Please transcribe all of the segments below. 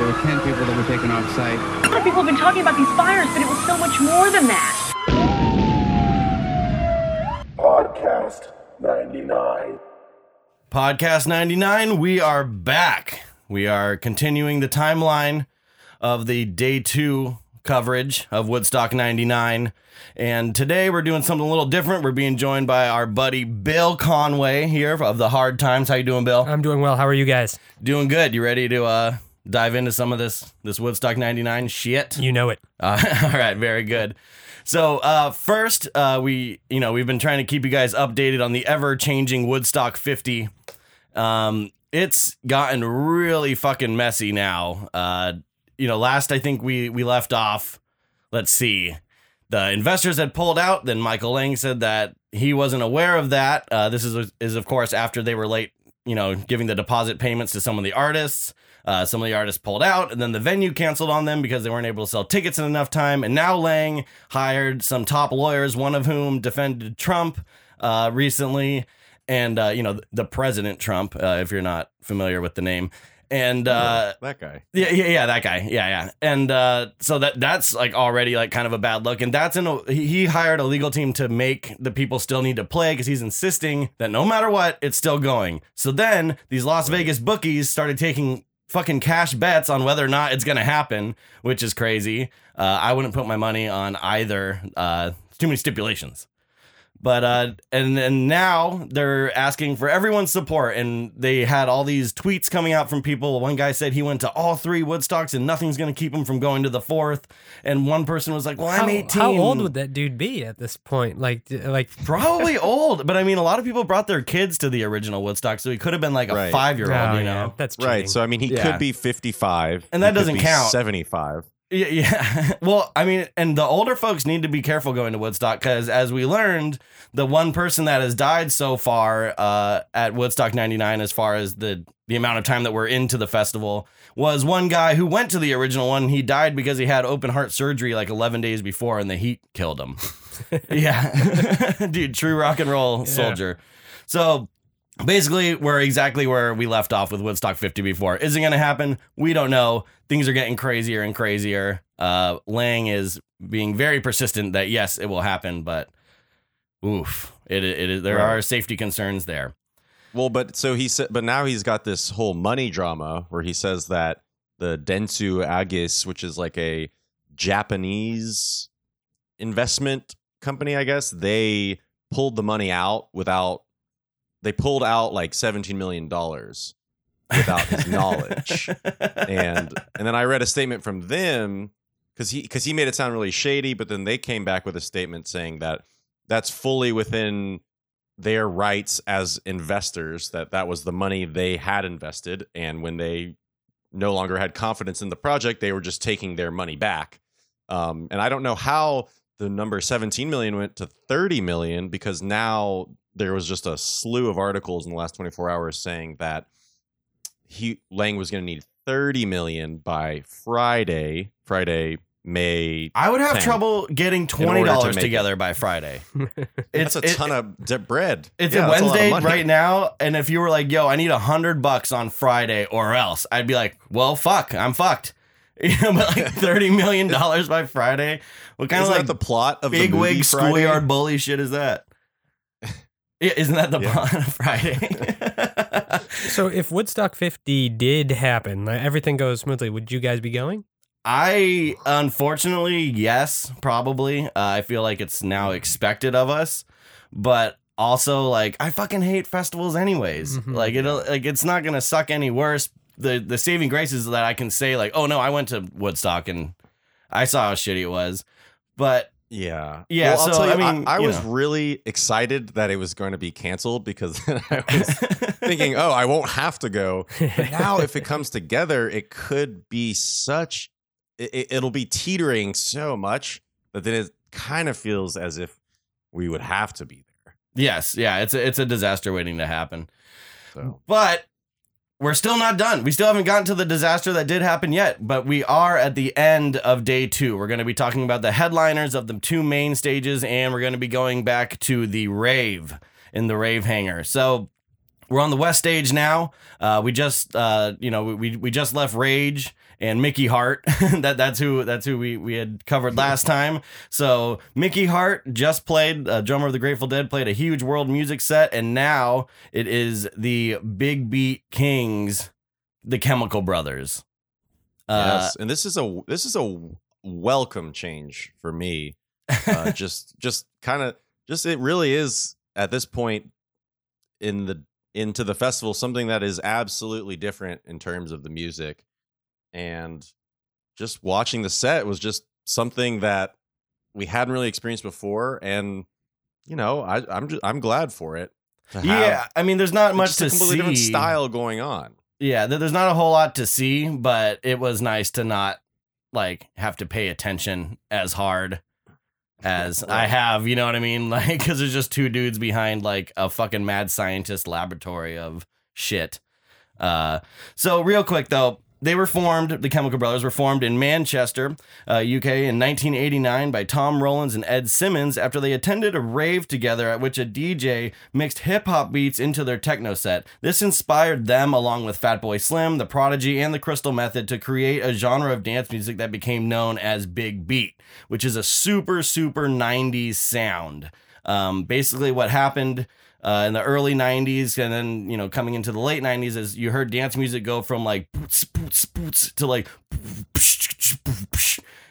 There were 10 people that were taken off site. A lot of people have been talking about these fires, but it was so much more than that. Podcast 99. Podcast 99, we are back. We are continuing the timeline of the day two coverage of Woodstock 99. And today we're doing something a little different. We're being joined by our buddy Bill Conway here of the Hard Times. How you doing, Bill? I'm doing well. How are you guys? Doing good. You ready to uh, dive into some of this this Woodstock 99 shit? You know it. Uh, all right, very good. So uh, first, uh, we you know we've been trying to keep you guys updated on the ever changing Woodstock 50. Um, it's gotten really fucking messy now. Uh, you know, last I think we we left off. Let's see, the investors had pulled out. Then Michael Lang said that he wasn't aware of that. Uh, this is is of course after they were late. You know, giving the deposit payments to some of the artists. Uh, some of the artists pulled out, and then the venue canceled on them because they weren't able to sell tickets in enough time. And now Lang hired some top lawyers, one of whom defended Trump uh, recently, and uh, you know the President Trump, uh, if you're not familiar with the name. And uh, that guy. yeah, yeah, yeah, that guy. Yeah, yeah. And uh, so that that's like already like kind of a bad look. And that's in a, he he hired a legal team to make the people still need to play because he's insisting that no matter what, it's still going. So then these Las Vegas bookies started taking fucking cash bets on whether or not it's gonna happen, which is crazy. Uh, I wouldn't put my money on either. Uh, too many stipulations. But uh, and and now they're asking for everyone's support, and they had all these tweets coming out from people. One guy said he went to all three Woodstocks, and nothing's going to keep him from going to the fourth. And one person was like, "Well, How, I'm 18." how old would that dude be at this point? Like, like Probably old, but I mean, a lot of people brought their kids to the original Woodstock, so he could have been like a Right. five year Oh, old, you yeah, know? that's cheating. Right. So I mean, he Yeah. could be 55, And that doesn't count. 75. Yeah, yeah. Well, I mean, and the older folks need to be careful going to Woodstock because, as we learned, the one person that has died so far uh, at Woodstock '99, as far as the the amount of time that we're into the festival, was one guy who went to the original one. He died because he had open heart surgery like 11 days before, and the heat killed him. yeah, dude, true rock and roll soldier. So basically we're exactly where we left off with Woodstock 50 before. Is it going to happen? We don't know. Things are getting crazier and crazier. Uh, Lang is being very persistent that yes, it will happen, but oof, it it is there Right. are safety concerns there. Well, but so he said, but now he's got this whole money drama where he says that the Dentsu Aegis, which is like a Japanese investment company, I guess, they pulled the money out without, they pulled out like $17 million without his knowledge. and and then I read a statement from them because he because he made it sound really shady, but then they came back with a statement saying that that's fully within their rights as investors that that was the money they had invested and when they no longer had confidence in the project they were just taking their money back um, and i don't know how the number 17 million went to 30 million because now there was just a slew of articles in the last 24 hours saying that he lang was going to need 30 million by friday friday may I would have 10. trouble getting order twenty to dollars it. together by Friday. that's a it- ton of de- bread It's Yeah, a that's of Wednesday money. right now, and if you were like, "Yo, I need a hundred bucks on Friday or else," I'd be like, "Well, fuck, I'm fucked." You know, but like thirty million dollars by Friday. What kind Isn't of like the plot of big the movie wig Friday? schoolyard bully shit is that? Yeah, isn't that the Yeah. of Friday? so if Woodstock 50 did happen, everything goes smoothly, would you guys be going? I unfortunately, yes, probably. Uh, I feel like it's now expected of us, but also like I fucking hate festivals anyways. Mhm. Like it'll like it's not gonna suck any worse. The the saving grace is that I can say like, oh no, I went to Woodstock and I saw how shitty it was. But Yeah. Yeah, Well, I'll so, tell you, I I, mean, I, you was know. really excited that it was going to be canceled because I was thinking, oh, I won't have to go. But now, if it comes together, it could be such, it, it'll be teetering so much that then it kind of feels as if we would have to be there. yes, yeah, it's a, it's a disaster waiting to happen. So, But we're still not done. We still haven't gotten to the disaster that did happen yet, but we are at the end of day two. We're going to be talking about the headliners of the two main stages, and we're going to be going back to the rave in the rave hangar. So, we're on the west stage now. Uh, we just uh, you know we we just left Rage and Mickey Hart. that that's who that's who we we had covered last time. So Mickey Hart just played uh, drummer of the Grateful Dead played a huge world music set, and now it is the Big Beat Kings, the Chemical Brothers. Uh, yes, and this is a this is a welcome change for me. Uh, just just kind of just it really is at this point in the into the festival something that is absolutely different in terms of the music. And just watching the set was just something that we hadn't really experienced before and you know I, i'm just i'm glad for it yeah, I mean, there's not much to a completely see. different style going on. Yeah, there's not a whole lot to see, but it was nice to not like have to pay attention as hard as I have. You know what I mean? Like, because there's just two dudes behind like a fucking mad scientist laboratory of shit. Uh, so real quick though. They were formed, the Chemical Brothers were formed in Manchester, uh, UK in 1989 by Tom Rowlands and Ed Simons after they attended a rave together at which a DJ mixed hip hop beats into their techno set. This inspired them, along with Fatboy Slim, The Prodigy, and The Crystal Method, to create a genre of dance music that became known as Big Beat, which is a super, super 90s sound. Um, basically, what happened uh, in the early 90s and then you know coming into the late 90s is you heard dance music go from like boots boots boots to like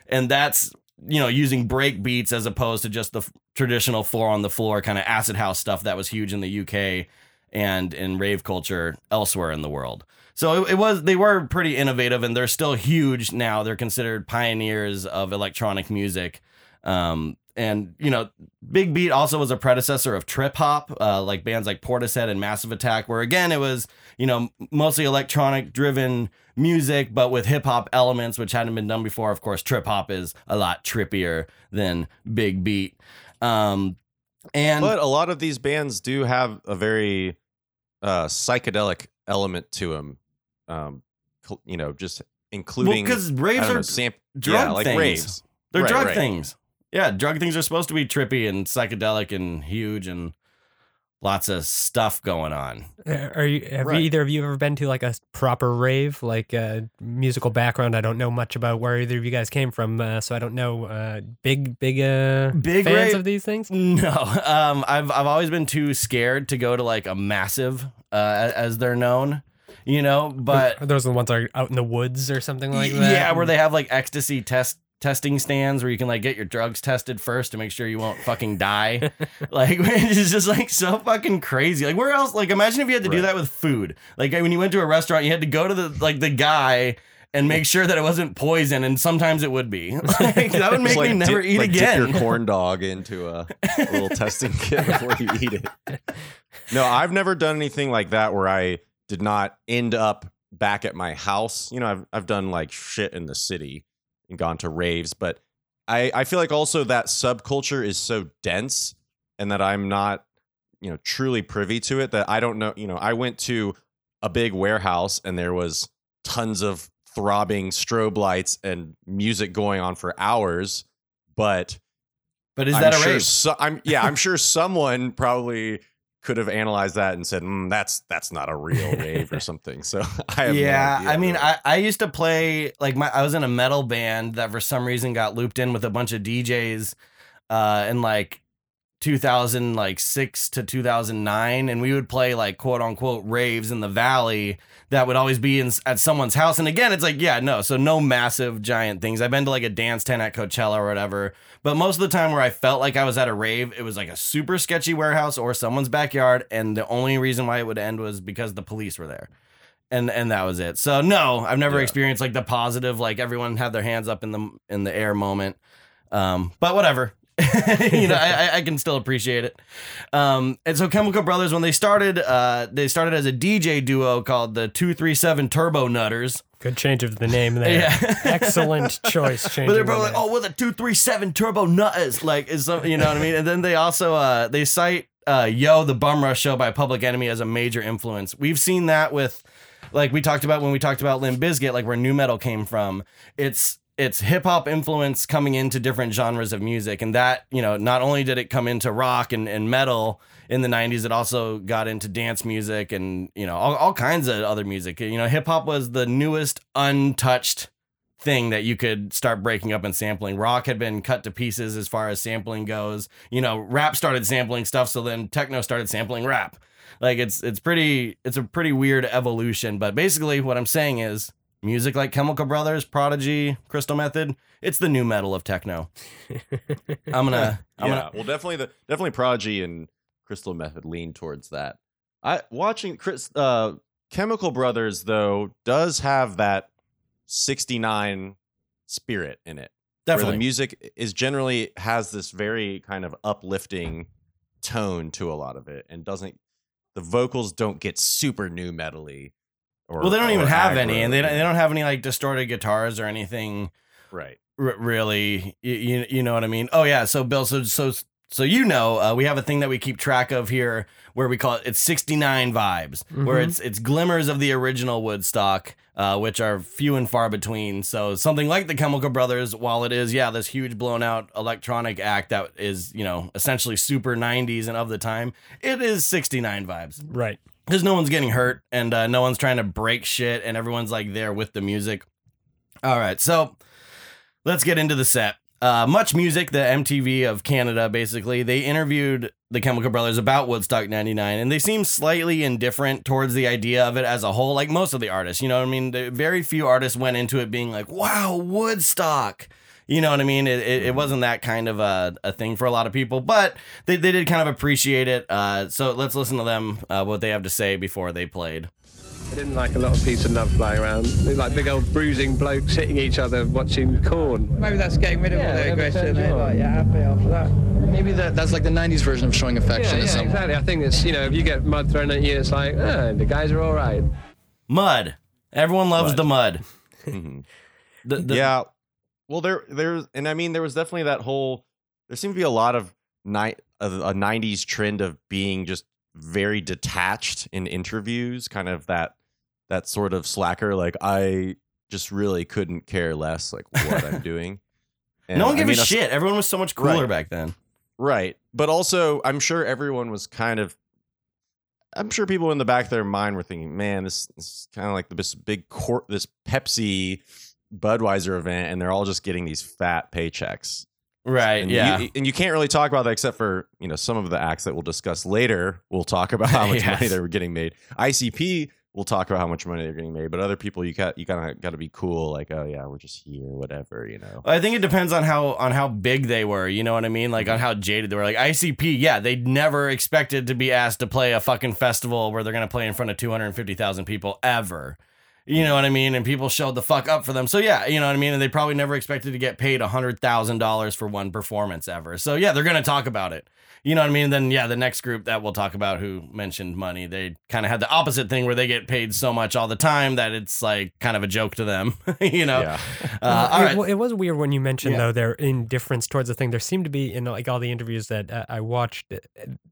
and that's you know using break beats as opposed to just the traditional four on the floor kind of acid house stuff that was huge in the UK and in rave culture elsewhere in the world. So it, it was they were pretty innovative and they're still huge now. They're considered pioneers of electronic music. Um, and you know, Big Beat also was a predecessor of trip hop, uh, like bands like Portishead and Massive Attack, where again it was you know mostly electronic driven music, but with hip hop elements, which hadn't been done before. Of course, trip hop is a lot trippier than Big Beat. Um, and but a lot of these bands do have a very uh psychedelic element to them um you know just including because I raves know, are sam- drug yeah, like things. raves They're Right, drug right. things. Yeah, drug things are supposed to be trippy and psychedelic and huge and lots of stuff going on. Uh, Are you? Have Right. either of you ever been to like a proper rave, like a musical background? I don't know much about where either of you guys came from, uh, so I don't know. Uh, big, big, uh, Big fans rave- of these things. No, um, I've I've always been too scared to go to like a massive, uh, as they're known, you know. But Are those are the ones that are out in the woods or something like that? yeah, where they have like ecstasy test testing stands where you can like get your drugs tested first to make sure you won't fucking die. like it's just like so fucking crazy. Like where else? Like imagine if you had to do that with food. Like when you went to a restaurant, you had to go to the like the guy. And make sure that it wasn't poison, and sometimes it would be. Like, that would make me like, never dip, eat like, again. Dip your corn dog into a little testing kit before you eat it. No, I've never done anything like that where I did not end up back at my house. You know, I've I've done like shit in the city and gone to raves, but I I feel like also that subculture is so dense and that I'm not you know truly privy to it that I don't know. You know, I went to a big warehouse and there was tons of throbbing strobe lights and music going on for hours, but but is I'm that a sure rave? So, I'm yeah, I'm sure someone probably could have analyzed that and said, mm, "That's that's not a real rave or something." So I have no yeah, idea, I mean. I, I used to play like my I was in a metal band that for some reason got looped in with a bunch of DJs uh in like 2000 like 6 to 2009 and we would play like quote unquote raves in the valley that would always be in at someone's house and again it's like yeah no so no massive giant things I've been to like a dance tent at Coachella or whatever but most of the time where I felt like I was at a rave it was like a super sketchy warehouse or someone's backyard and the only reason why it would end was because the police were there and and that was it. So no, I've never Yeah. experienced like the positive, like everyone had their hands up in the in the air moment. Um, but whatever. you know, I, I- can still appreciate it. Um, and so Chemical Brothers, when they started, uh, they started as a DJ duo called the Two Three Seven Turbo Nutters. Good change of the name there. Yeah. Excellent choice. But they're the both like, oh, we're the two three seven turbo nutters. Like, is some, you know what I mean? And then they also uh they cite uh Yo the Bum Rush show by Public Enemy as a major influence. We've seen that with like we talked about when we talked about Limp Bizkit, like where nu metal came from. It's it's hip hop influence coming into different genres of music, and that you know not only did it come into rock and, and metal in the '90s, it also got into dance music and you know all, all kinds of other music. You know, hip hop was the newest untouched thing that you could start breaking up and sampling. Rock had been cut to pieces as far as sampling goes. You know, rap started sampling stuff, so then techno started sampling rap. Like it's it's pretty it's a pretty weird evolution, but basically what I'm saying is music like Chemical Brothers, Prodigy, Crystal Method, it's the nu metal of techno. I'm gonna I'm yeah, gonna well, definitely the definitely Prodigy and Crystal Method lean towards that. I watching Chris uh, Chemical Brothers though does have that '69 spirit in it, where definitely the music is generally has this very kind of uplifting tone to a lot of it, and doesn't the vocals don't get super new metally. Or, well, they don't even or have any, and they don't, they don't have any like distorted guitars or anything right. r- really. You, you you know what I mean? Oh yeah. So Bill, so so so you know, uh, we have a thing that we keep track of here where we call it it's 69 vibes, where Mhm. it's it's glimmers of the original Woodstock, uh, which are few and far between. So something like the Chemical Brothers, while it is yeah this huge blown out electronic act that is you know essentially super 90s and of the time, it is 69 vibes Right. Because no one's getting hurt and uh, no one's trying to break shit and everyone's like there with the music. All right, so let's get into the set. Uh, Much Music, the MTV of Canada, basically, they interviewed the Chemical Brothers about Woodstock 99, and they seem slightly indifferent towards the idea of it as a whole, like most of the artists. You know what I mean? The, very few artists went into it being like, wow, Woodstock. You know what I mean? It, it, it wasn't that kind of a, a thing for a lot of people, but they, they did kind of appreciate it. Uh, so let's listen to them, uh, what they have to say before they played. I didn't like a lot of peace and love flying around. They're like big old bruising blokes hitting each other watching Korn. Maybe that's getting rid of all the aggression. turns. Like, yeah, happy after that. Maybe that, that's like the 90s version of showing affection Yeah, yeah, exactly. I think it's, you know, if you get mud thrown at you, it's like, ah, the guys are all right. Mud. Everyone loves Mud. the mud. The, the, yeah. Well, there, there's, and I mean, there was definitely that whole. There seemed to be a lot of night a '90s trend of being just very detached in interviews, kind of that that sort of slacker. Like I just really couldn't care less, like what I'm doing. And, no one I gave mean, a shit. Everyone was so much cooler Right. back then. Right. But also, I'm sure everyone was kind of. I'm sure people in the back of their mind were thinking, "Man, this, this is kind of like this big court, this Pepsi Budweiser event, and they're all just getting these fat paychecks." Right. And yeah. you, and you can't really talk about that except for you know some of the acts that we'll discuss later. We'll talk about how much money they were getting made. ICP will talk about how much money they're getting made, but other people you got you kind of got to be cool, like oh yeah, we're just here, whatever, you know. I think it depends on how on how big they were. You know what I mean? Like Mm-hmm. on how jaded they were. Like ICP, yeah, they never expected to be asked to play a fucking festival where they're gonna play in front of two hundred fifty thousand people ever. You know what I mean? And people showed the fuck up for them. So yeah, you know what I mean. And they probably never expected to get paid a hundred thousand dollars for one performance ever. So yeah, they're gonna talk about it. You know what I mean? And then yeah, the next group that we'll talk about who mentioned money, they kind of had the opposite thing where they get paid so much all the time that it's like kind of a joke to them. you know? Yeah. Uh, all it, right. it was weird when you mentioned Yeah. though their indifference towards the thing. There seemed to be in like all the interviews that uh, I watched, uh,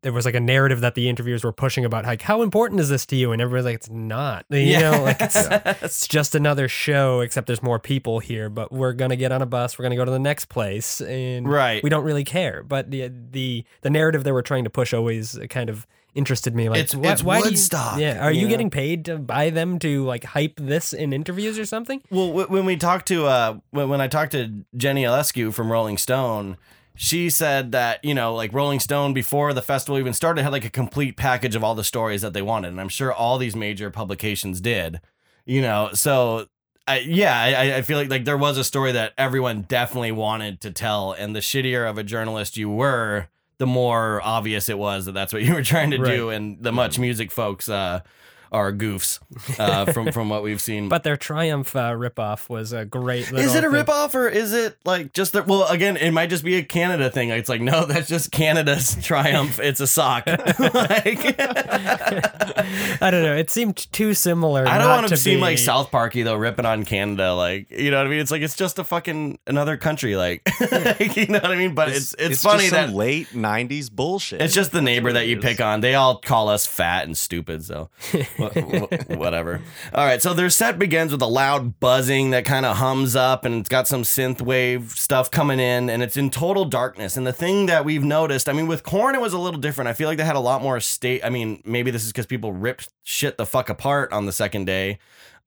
there was like a narrative that the interviewers were pushing about like how important is this to you, and everybody's like it's not. You know, like it's, it's just another show except there's more people here. But we're gonna get on a bus, we're gonna go to the next place, and Right. we don't really care. But the the the narrative they were trying to push always kind of interested me. Like It's- why- it's why do you- Woodstock, yeah, are you know? getting paid to buy them to like hype this in interviews or something? Well, wh- when we talked to uh, when, when I talked to Jenny Eliscu from Rolling Stone, she said that you know, like Rolling Stone before the festival even started had like a complete package of all the stories that they wanted, and I'm sure all these major publications did. You know, so I, yeah, I, I feel like like there was a story that everyone definitely wanted to tell, and the shittier of a journalist you were, the more obvious it was that that's what you were trying to do, and the much music folks uh, are goofs uh, from from what we've seen. But their Triumph uh, ripoff was a great. Little Is it a thing. ripoff or is it like just the, well again it might just be a Canada thing. It's like no, that's just Canada's triumph. It's a sock. like, I don't know. It seemed too similar. I don't want to seem be- like South Parky though, ripping on Canada. Like you know what I mean? It's like it's just a fucking another country. Like you know what I mean? But it's it's, funny just that some late '90s bullshit. it's just the neighbor that you pick on. They all call us fat and stupid. So Wh- wh- Whatever. All right. So their set begins with a loud buzzing that kind of hums up and it's got some synth wave stuff coming in and it's in total darkness. And the thing that we've noticed, I mean, with Korn, it was a little different. I feel like they had a lot more state. I mean, maybe this is because people ripped shit the fuck apart on the second day.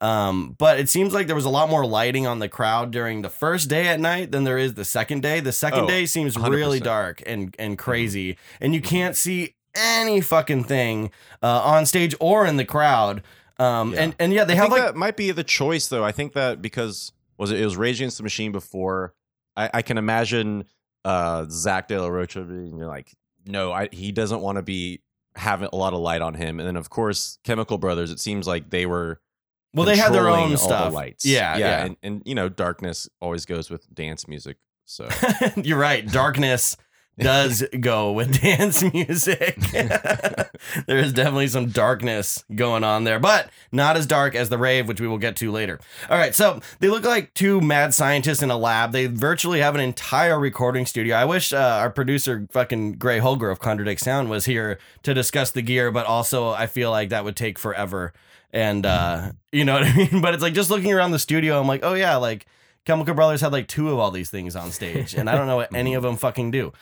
Um, but it seems like there was a lot more lighting on the crowd during the first day at night than there is the second day. The second Oh, day seems 100%. really dark and and crazy, and you can't see any fucking thing uh, on stage or in the crowd. Um, Yeah. and and yeah, they I have think like that might be the choice, though. I think that because was it, it was Rage Against the Machine before. I, I can imagine uh, Zack De La Rocha being like, no, I, he doesn't want to be having a lot of light on him. And then of course, Chemical Brothers. It seems like they were well, they had their own stuff. The lights. Yeah, yeah. And, and you know, darkness always goes with dance music. So You're right. Darkness does go with dance music. there is definitely some darkness going on there, but not as dark as the rave, which we will get to later. All right, so they look like two mad scientists in a lab. They virtually have an entire recording studio. I wish uh, our producer, fucking Gray Holger of Contradict Sound, was here to discuss the gear, but also I feel like that would take forever. And uh, you know what I mean? But it's like just looking around the studio, I'm like, oh yeah, like Chemical Brothers had like two of all these things on stage, and I don't know what any of them fucking do.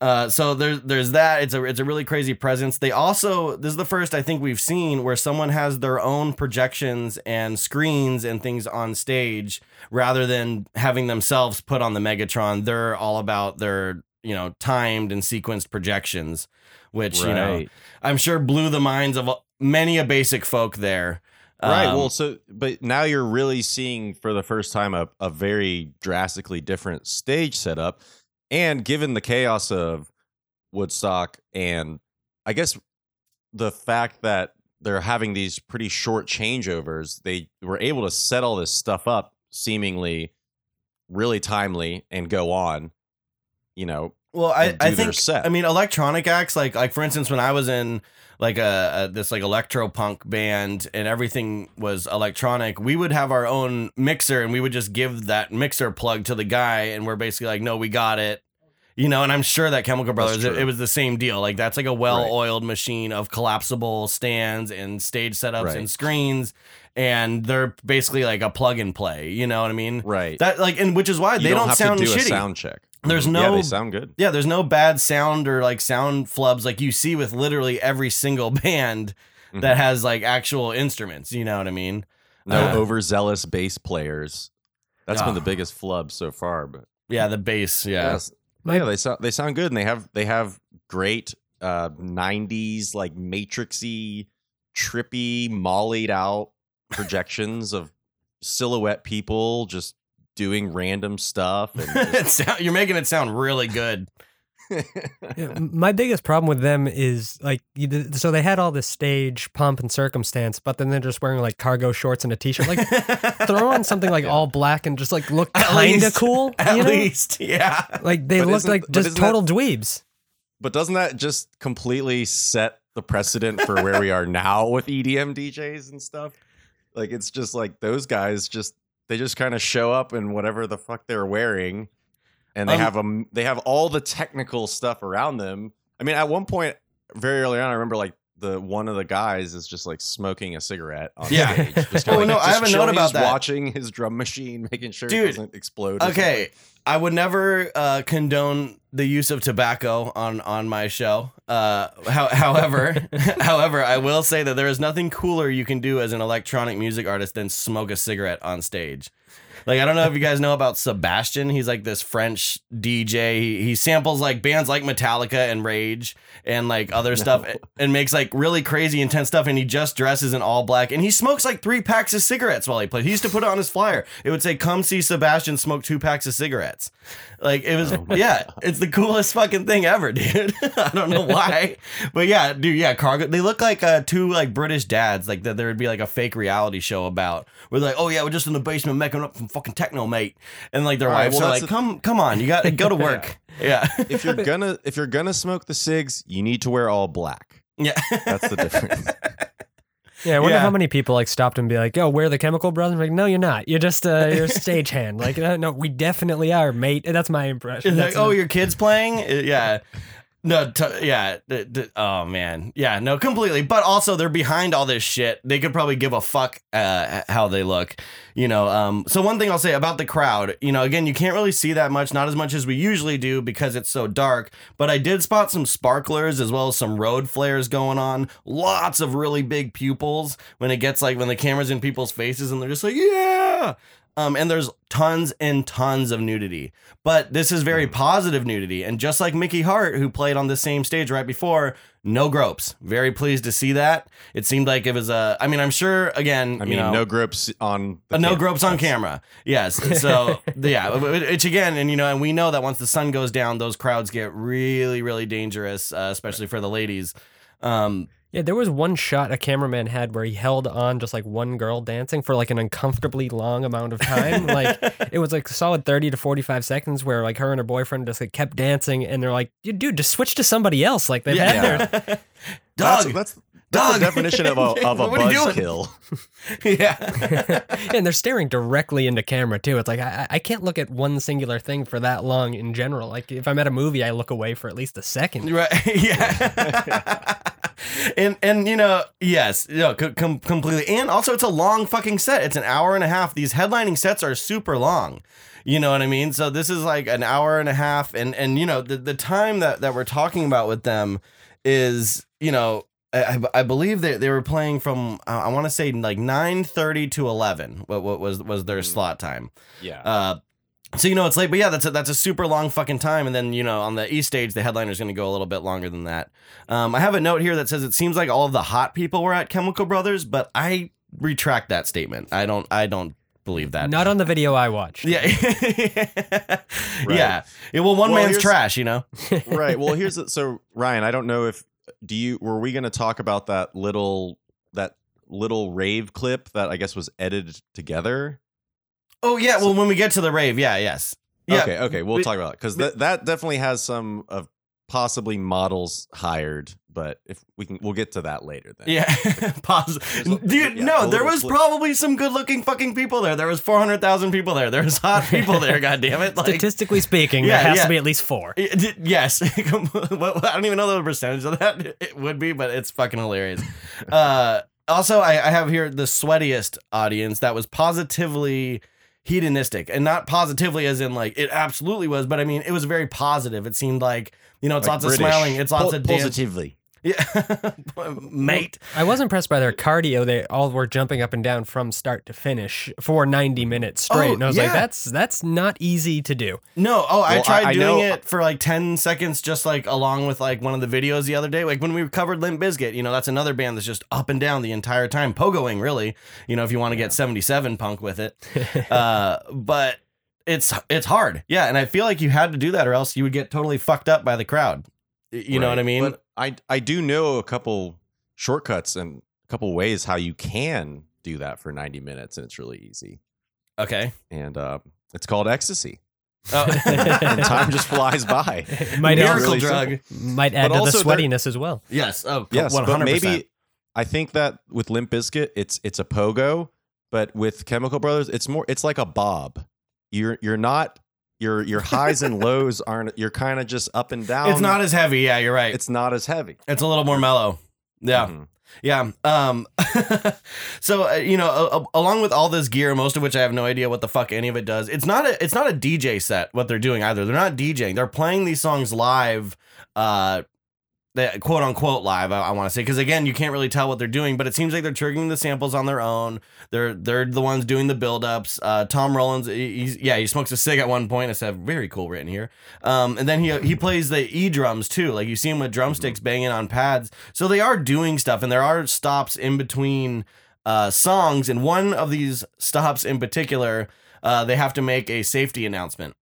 Uh, so there's there's that. It's a it's a really crazy presence. They also this is the first I think we've seen where someone has their own projections and screens and things on stage rather than having themselves put on the Megatron. They're all about their you know timed and sequenced projections, which you know I'm sure blew the minds of many a basic folk there. Right. Um, well, so but now you're really seeing for the first time a, a very drastically different stage setup. And given the chaos of Woodstock and I guess the fact that they're having these pretty short changeovers, they were able to set all this stuff up seemingly really timely and go on. You know, Well, I, I think. I mean electronic acts like like for instance when I was in like a, a this like electro punk band and everything was electronic, we would have our own mixer and we would just give that mixer plug to the guy and we're basically like, no, we got it. You know, and I'm sure that Chemical Brothers, it, it was the same deal. Like that's like a well-oiled machine of collapsible stands and stage setups Right. and screens, and they're basically like a plug and play. You know what I mean? right. That like, and which is why you they don't, have sound do shitty. sound check. There's no- Yeah, they sound good. Yeah, there's no bad sound or like sound flubs like you see with literally every single band Mm-hmm. that has like actual instruments. You know what I mean? No Uh, overzealous bass players. That's been the biggest flub so far, but Yeah, the bass. Yeah. yes, yeah, they sound they sound good, and they have they have great uh '90s like matrixy, trippy, mollied out projections of silhouette people just doing random stuff. And just- sound, you're making it sound really good. Yeah, my biggest problem with them is like, you so they had all this stage pomp and circumstance, but then they're just wearing like cargo shorts and a t-shirt. Like, throw on something like all black and just like look kind of cool. At you know? least, yeah. like they But look like just isn't that- total dweebs. but doesn't that just completely set the precedent for where we are now with EDM DJs and stuff? Like it's just like those guys just they just kind of show up in whatever the fuck they're wearing, and they Um, have a they have all the technical stuff around them. I mean, at one point, very early on, I remember like the one of the guys is just like smoking a cigarette on Yeah. stage. Just Oh, like, no, I have a note about that. Watching his drum machine, making sure Dude, it doesn't explode. Okay. I would never uh, condone the use of tobacco on on my show. Uh, how, however, however, I will say that there is nothing cooler you can do as an electronic music artist than smoke a cigarette on stage. Like I don't know if you guys know about Sebastian. He's like this French DJ. He, he samples like bands like Metallica and Rage and like other stuff and makes like really crazy intense stuff. And he just dresses in all black and he smokes like three packs of cigarettes while he plays. He used to put it on his flyer. It would say, "Come see Sebastian smoke two packs of cigarettes." Like it was, yeah, it's the coolest fucking thing ever, dude. I don't know why, but yeah, dude, yeah, cargo. They look like uh, two like British dads, like that. There would be like a fake reality show about. We're like, oh yeah, we're just in the basement making up some fucking techno, mate, and like their All right, wives well, are like, the- come, come on, you got to go to work. yeah, if you're gonna if you're gonna smoke the cigs, you need to wear all black. yeah. That's the difference. Yeah, I wonder Yeah. how many people like stopped and be like, "Yo, we're the Chemical Brothers." like, no, you're not. You're just uh, you're a stagehand. Like, uh, no, we definitely are, mate. That's my impression. That's like, oh, a- your kid's playing? Uh, Yeah. No, t- yeah. th- th- oh man, yeah. No, completely. But also, they're behind all this shit. They could probably give a fuck uh, how they look, you know. Um. So one thing I'll say about the crowd, you know, again, you can't really see that much, not as much as we usually do because it's so dark. But I did spot some sparklers as well as some road flares going on. Lots of really big pupils when it gets like when the camera's in people's faces and they're just like, yeah. Um, and there's tons and tons of nudity. But this is very positive nudity. And just like Mickey Hart, who played on the same stage right before, no gropes. Very pleased to see that. It seemed like it was a, I mean, I'm sure, again, I you mean, know, no gropes on. The uh, no gropes on camera. Yes. So yeah, which again, and you know, and we know that once the sun goes down, those crowds get really, really dangerous, uh, especially for the ladies. Um, Yeah, there was one shot a cameraman had where he held on just like one girl dancing for like an uncomfortably long amount of time. like it was like a solid 30 to 45 seconds where like her and her boyfriend just like kept dancing and they're like, "Dude, dude, just switch to somebody else." Like they've had their That's, Doug, that's, that's Doug. the definition of a, of a What are you buzz doing? kill. yeah. and they're staring directly into camera too. It's like I, I can't look at one singular thing for that long in general. Like if I'm at a movie, I look away for at least a second. Right. Yeah. and and you know, yes, you know, com- completely. And also, it's a long fucking set. It's an hour and a half. These headlining sets are super long. You know what I mean? So this is like an hour and a half, and and you know the the time that that we're talking about with them is you know. I, I believe they, they were playing from uh, I want to say like nine thirty to eleven. What, what was was their slot time? Yeah. Uh, so you know it's late, but yeah, that's a, that's a super long fucking time. And then you know on the East stage, the headliner's going to go a little bit longer than that. Um, I have a note here that says it seems like all of the hot people were at Chemical Brothers, but I retract that statement. I don't I don't believe that. Not on the video I watched. yeah, yeah. yeah. Well, one Well, man's trash, you know. right. Well, here's the, so Ryan. I don't know if do you were we going to talk about that little that little rave clip that I guess was edited together. Oh yeah. Well, when we get to the rave, yeah, yes, yeah. Okay. Okay. We'll We- talk about it because that that definitely has some of possibly models hired, but if we can, we'll get to that later. Then. Yeah, pause. There's a- Dude, yeah, no, there was flip. probably some good-looking fucking people there. There was four hundred thousand people there. There was hot people there. God damn it! Like, Statistically speaking, Yeah, there has yeah. to be at least four. it- it- yes, I don't even know the percentage of that it would be, but it's fucking hilarious. Uh, also, I, I have here the sweatiest audience that was positively hedonistic, and not positively as in like it absolutely was, but I mean it was very positive. It seemed like you know it's Like lots British. of smiling, it's lots Po- of dance. positively. Yeah, mate. I was impressed by their cardio. They all were jumping up and down from start to finish for 90 minutes straight. Oh, and I was like, that's that's not easy to do. No, oh, I tried I- I doing know- it for like 10 seconds, just like along with like one of the videos the other day. Like when we covered Limp Bizkit, you know, that's another band that's just up and down the entire time, pogoing really, you know, if you want to get 77 punk with it. uh, but it's it's hard. Yeah. And I feel like you had to do that or else you would get totally fucked up by the crowd. Y- You know what I mean? But I I do know a couple shortcuts and a couple ways how you can do that for 90 minutes, and it's really easy. okay. And uh, it's called ecstasy. Oh. and time just flies by. It might Miracle really drug. simple. might add But to the also there- sweatiness as well. Yes. Oh, Yes, 100%. but maybe I think that with Limp Bizkit, it's it's a pogo, but with Chemical Brothers, it's more it's like a bob. You're you're not your your highs and lows aren't. You're kind of just up and down. it's not as heavy. Yeah, you're right. It's, not as heavy. it's a little more mellow. Yeah. Mhm. Yeah. Um. so uh, you know, a- along with all this gear, most of which I have no idea what the fuck any of it does. It's not a. It's not a DJ set. What they're doing either. They're not DJing. They're playing these songs live. Uh. They, quote unquote live, I, I want to say, because again, you can't really tell what they're doing, but it seems like they're triggering the samples on their own. They're they're the ones doing the build-ups. Uh, Tom Rowlands, he- yeah, he smokes a cig at one point. It's a very cool written here. Um, and then he he plays the e drums too. Like you see him with drumsticks banging on pads. So they are doing stuff, and there are stops in between uh, songs. And one of these stops in particular, uh, they have to make a safety announcement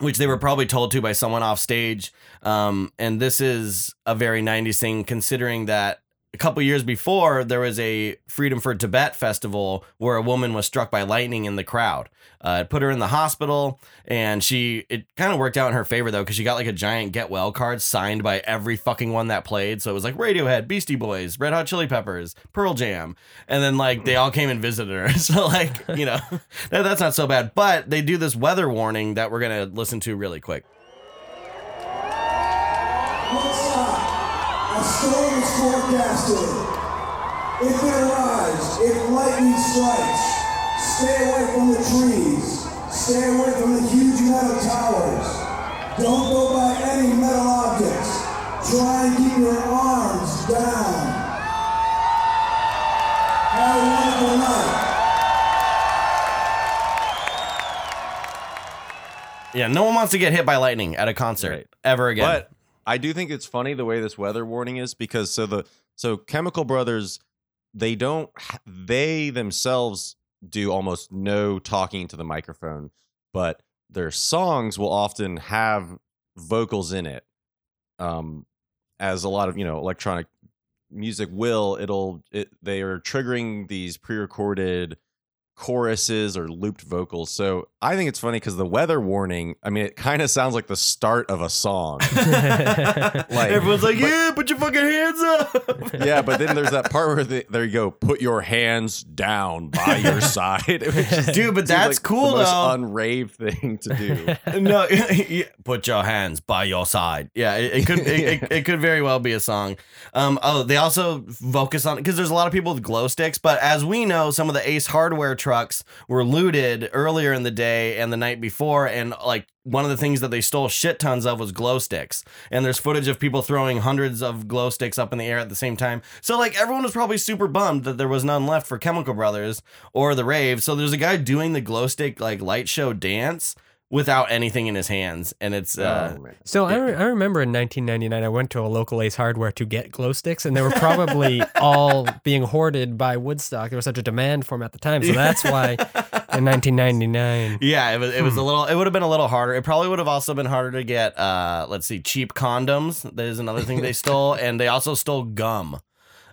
which they were probably told to by someone off stage. Um, and this is a very 90s thing, considering that a couple years before, there was a Freedom for Tibet festival where a woman was struck by lightning in the crowd. Uh, it put her in the hospital, and she, it kind of worked out in her favor though, because she got like a giant get well card signed by every fucking one that played. So it was like Radiohead, Beastie Boys, Red Hot Chili Peppers, Pearl Jam. And then like they all came and visited her. So like, you know, that, that's not so bad. But they do this weather warning that we're to listen to really quick. Woodstock, a storm is forecasted. If it arrives, if lightning strikes, stay away from the trees. Stay away from the huge metal towers. Don't go by any metal objects. Try and keep your arms down. Have a wonderful night. Yeah, no one wants to get hit by lightning at a concert Right. ever again. But I do think it's funny the way this weather warning is because so the so Chemical Brothers they don't they themselves do almost no talking to the microphone, but their songs will often have vocals in it. Um as a lot of, you know, electronic music will it'll it they are triggering these pre-recorded choruses or looped vocals. So I think it's funny because the weather warning, I mean, it kind of sounds like the start of a song. like Everyone's like, yeah, put your fucking hands up. yeah, but then there's that part where the, there you go, put your hands down by your side. which Dude, but that's like cool, the most though. unrave thing to do. no, yeah, put your hands by your side. Yeah, it, it could it, it, it could very well be a song. Um, oh, they also focus on because there's a lot of people with glow sticks, but as we know, some of the Ace Hardware trucks were looted earlier in the day and the night before, and like one of the things that they stole shit tons of was glow sticks. And there's footage of people throwing hundreds of glow sticks up in the air at the same time. So like everyone was probably super bummed that there was none left for Chemical Brothers or the rave. So there's a guy doing the glow stick like light show dance without anything in his hands, and it's uh, Oh. So I, re- I remember in 1999, I went to a local Ace Hardware to get glow sticks, and they were probably all being hoarded by Woodstock. There was such a demand for them at the time, so that's why in 1999. Yeah, it was it was a little it would have been a little harder. It probably would have also been harder to get uh let's see, cheap condoms. That is another thing they stole. and they also stole gum.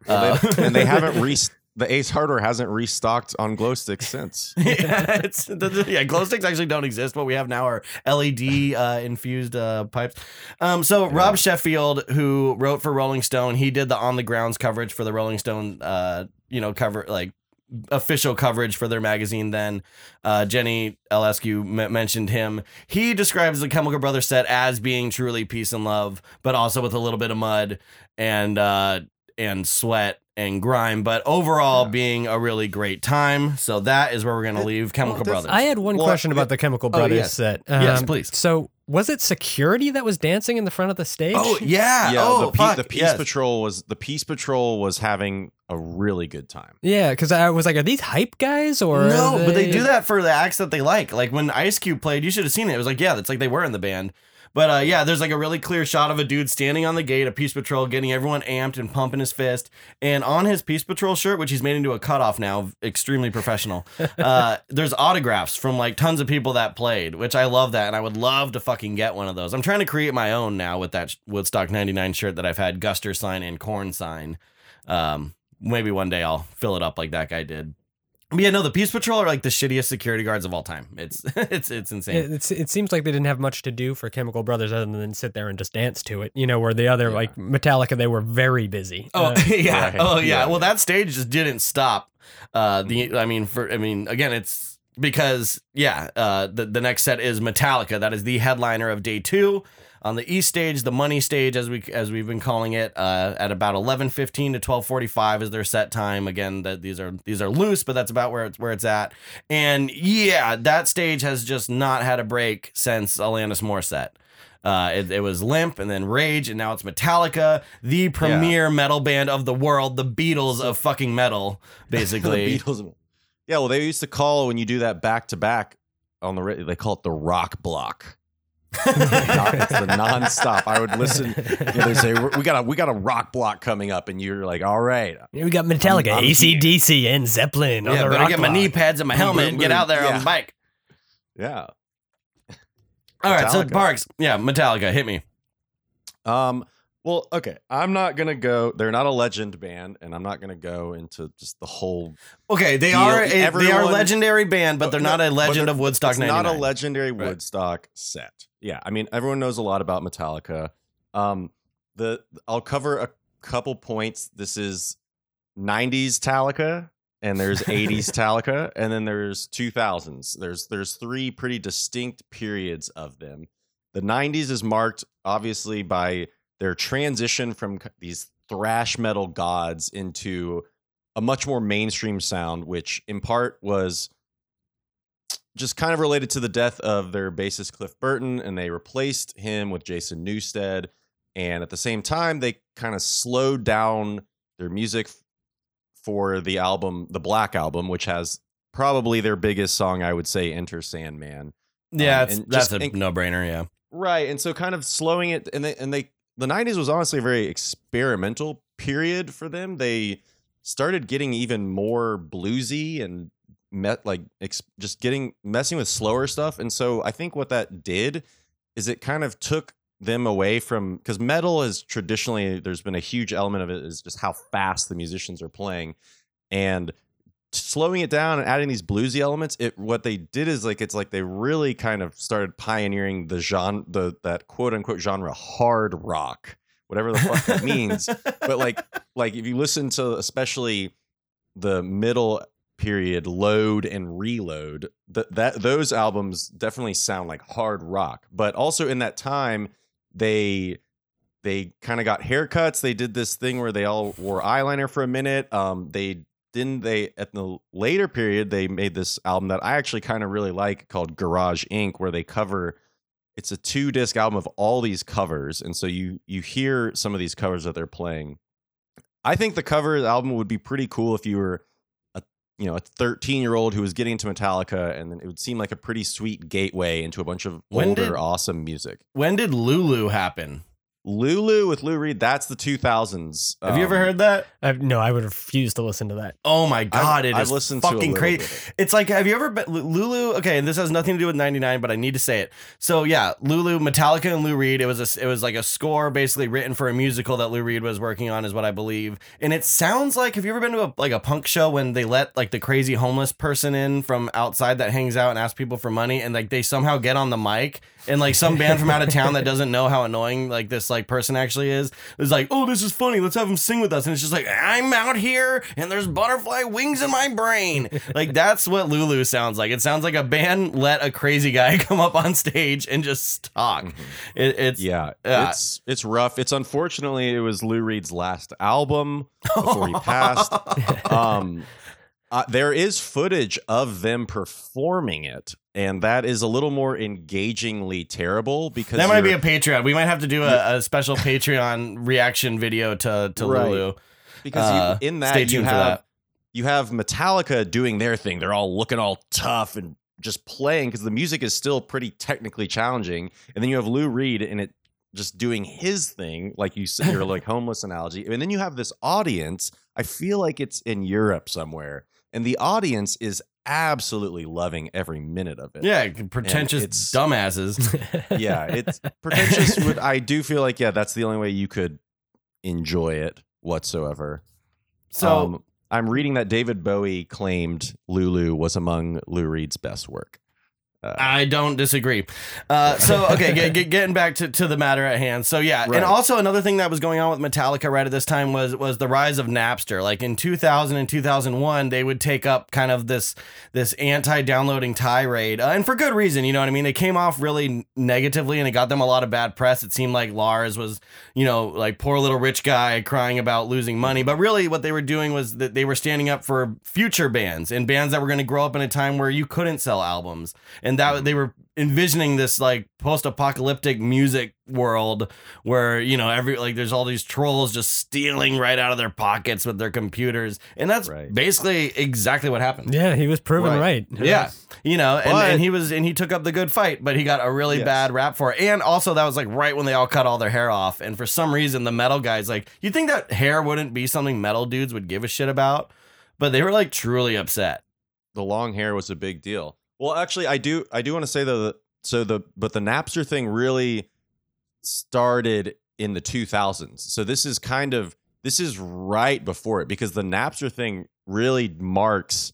Well, Uh, they- and they haven't re the Ace Hardware hasn't restocked on glow sticks since. yeah, it's, the, the- yeah, glow sticks actually don't exist. What we have now are LED uh, infused uh, pipes. Um, so Rob Sheffield, who wrote for Rolling Stone, he did the on the grounds coverage for the Rolling Stone. Uh, you know, cover like official coverage for their magazine. Then uh, Jenny Eliscu m- mentioned him. He describes the Chemical Brothers set as being truly peace and love, but also with a little bit of mud and uh, and sweat and grime, but overall being a really great time. So that is where we're gonna leave Chemical that's- Brothers. I had one Well, question about it- the Chemical Oh, Brothers yes. set. Yes, Um, please. So was it security that was dancing in the front of the stage? oh yeah, yeah, oh the, Pe- fuck, the Peace yes. Patrol was the Peace Patrol was having a really good time. Yeah, because I was like, are these hype guys or are No, but they they do that for the acts that they like. Like when Ice Cube played, you should have seen it. It was like, yeah, that's like they were in the band. But uh, yeah, there's like a really clear shot of a dude standing on the gate, a Peace Patrol, getting everyone amped and pumping his fist. And on his Peace Patrol shirt, which he's made into a cutoff now, extremely professional, uh, there's autographs from like tons of people that played, which I love that. And I would love to fucking get one of those. I'm trying to create my own now with that Woodstock 99 shirt that I've had Guster sign and Korn sign. Um, maybe one day I'll fill it up like that guy did. But yeah, no, the Peace Patrol are like the shittiest security guards of all time. It's it's it's insane. It, it's, it seems like they didn't have much to do for Chemical Brothers other than sit there and just dance to it. You know, where the other, like Metallica, they were very busy. Oh Uh, yeah. Right. Oh yeah. Yeah. Well, that stage just didn't stop. Uh, the I mean, for I mean, again, it's because yeah. Uh, the the next set is Metallica. That is the headliner of day two. On the east stage, the money stage, as we as we've been calling it, uh, at about eleven fifteen to twelve forty five is their set time. Again, that these are these are loose, but that's about where it's where it's at. And yeah, that stage has just not had a break since Alanis Morissette. Uh, it, it was Limp and then Rage, and now it's Metallica, the premier metal band of the world, the Beatles of fucking metal, basically. the Beatles. Yeah, well, they used to call when you do that back to back on the. They call it the rock block. It's the nonstop. I would listen. You know, they say we got a we got a rock block coming up, and you're like, all right, we got Metallica, I'm- I'm ACDC, and Zeppelin. on yeah, the better rock get my knee pads and my helmet boom, and get out there on Yeah. the bike. yeah. All right, so Parks, yeah, Metallica, hit me. Um. Well, okay. I'm not gonna go. They're not a legend band, and I'm not gonna go into just the whole. Okay, they Deal. are a, they are a legendary band, but they're not a legend of Woodstock It's 99. not a legendary Right. Woodstock set. Yeah, I mean everyone knows a lot about Metallica. Um, the I'll cover a couple points. This is '90s Metallica, and there's '80s Metallica, and then there's 2000s. There's there's three pretty distinct periods of them. The '90s is marked obviously by their transition from these thrash metal gods into a much more mainstream sound, which in part was just kind of related to the death of their bassist Cliff Burton, and they replaced him with Jason Newsted. And at the same time, they kind of slowed down their music for the album, the Black Album, which has probably their biggest song, I would say, Enter Sandman. Yeah, Um, it's, that's just a no brainer. Yeah. Right, and so kind of slowing it, and they and they the '90s was honestly a very experimental period for them. They started getting even more bluesy and met like ex, just getting messing with slower stuff, and so I think what that did is it kind of took them away from because metal is traditionally there's been a huge element of it is just how fast the musicians are playing, and slowing it down and adding these bluesy elements it what they did is like it's like they really kind of started pioneering the genre the that quote unquote genre hard rock whatever the fuck that means. But like like if you listen to especially the middle period load and reload that that those albums definitely sound like hard rock. But also in that time they they kind of got haircuts. They did this thing where they all wore eyeliner for a minute. Um they didn't they at the later period they made this album that I actually kind of really like called Garage Inc where they cover it's a two disc album of all these covers and so you you hear some of these covers that they're playing I think the cover the album would be pretty cool if you were a you know a 13 year old who was getting into Metallica and then it would seem like a pretty sweet gateway into a bunch of When older did- awesome music When did Lulu happen? Lulu with Lou Reed that's the 2000s Have you ever Um, heard that? I, no, I would refuse to listen to that. Oh my god, it I've is listened to fucking crazy. bit It's like, have you ever been Lulu? Okay, and this has nothing to do with '99, but I need to say it. So yeah, Lulu, Metallica, and Lou Reed. It was a, it was like a score basically written for a musical that Lou Reed was working on, is what I believe. And it sounds like, have you ever been to a like a punk show when they let like the crazy homeless person in from outside that hangs out and asks people for money, and like they somehow get on the mic, and like some band from out of town that doesn't know how annoying like this like person actually is is like, oh, this is funny. Let's have him sing with us, and it's just like I'm out here and there's butterfly wings in my brain. like that's what Lulu sounds like. It sounds like a band let a crazy guy come up on stage and just talk. It, it's Yeah, Yeah. it's it's rough. It's unfortunately it was Lou Reed's last album before he passed. Um, uh, there is footage of them performing it, and that is a little more engagingly terrible because that might be a Patreon. We might have to do a, a special Patreon reaction video to to Right. Lulu. because uh, you, in stay that you for have that. you have Metallica doing their thing. They're all looking all tough and just playing because the music is still pretty technically challenging, and then you have Lou Reed and it just doing his thing, like you said, your like homeless analogy, and then you have this audience. I feel like it's in Europe somewhere, and the audience is absolutely loving every minute of it. Yeah, pretentious it's- dumbasses. yeah, it's pretentious. Would I do feel like yeah, that's the only way you could enjoy it whatsoever. So Um, I'm reading that David Bowie claimed Lulu was among Lou Reed's best work. I don't disagree. Uh, so okay, get, get, getting back to, to the matter at hand. So yeah, Right. and also another thing that was going on with Metallica right at this time was was the rise of Napster. Like in 2000 and 2001, they would take up kind of this this anti-downloading tirade, uh, and for good reason. You know what I mean? It came off really negatively, and it got them a lot of bad press. It seemed like Lars was, you know, like poor little rich guy crying about losing money, but really what they were doing was that they were standing up for future bands and bands that were going to grow up in a time where you couldn't sell albums and that they were envisioning this like post-apocalyptic music world where you know every like there's all these trolls just stealing right out of their pockets with their computers and that's Right. basically exactly what happened Yeah, he was proven Right. right. yeah you know and, But- and he was and he took up the good fight but he got a really Yes. bad rap for it and also that was like right when they all cut all their hair off and for some reason the metal guys like you think that hair wouldn't be something metal dudes would give a shit about but they were like truly upset The long hair was a big deal. Well, actually, I do I do want to say though that so the but the Napster thing really started in the 2000s. So this is kind of this is right before it because the Napster thing really marks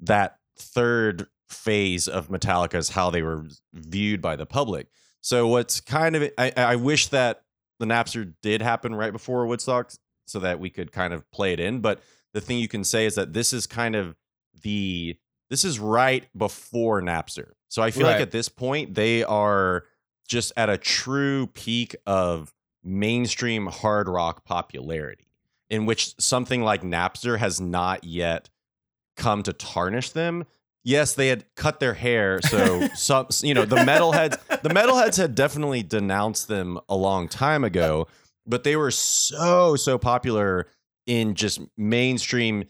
that third phase of Metallica's how they were viewed by the public. So what's kind of I, I wish that the Napster did happen right before Woodstock so that we could kind of play it in. But the thing you can say is that this is kind of the this is right before Napster. So I feel Right. like at this point they are just at a true peak of mainstream hard rock popularity, in which something like Napster has not yet come to tarnish them. Yes, they had cut their hair, so some you know the metalheads. The metalheads had definitely denounced them a long time ago, but they were so so popular in just mainstream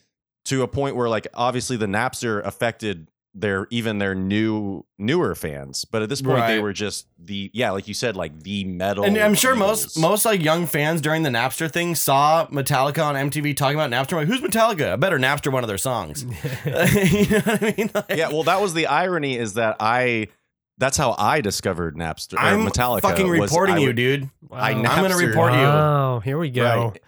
to a point where like obviously the Napster affected their even their new newer fans, but at this point they were just the yeah, like you said, like the metal. And I'm sure most most like young fans during the Napster thing saw Metallica on MTV talking about Napster. Like, who's Metallica? I better Napster one of their songs. you know what I mean? Like, yeah. Well, that was the irony is that I. That's how I discovered Napster. I'm Metallica. fucking was reporting I you, would- dude. I I'm gonna Napstered- report you. Oh, here we go. Right.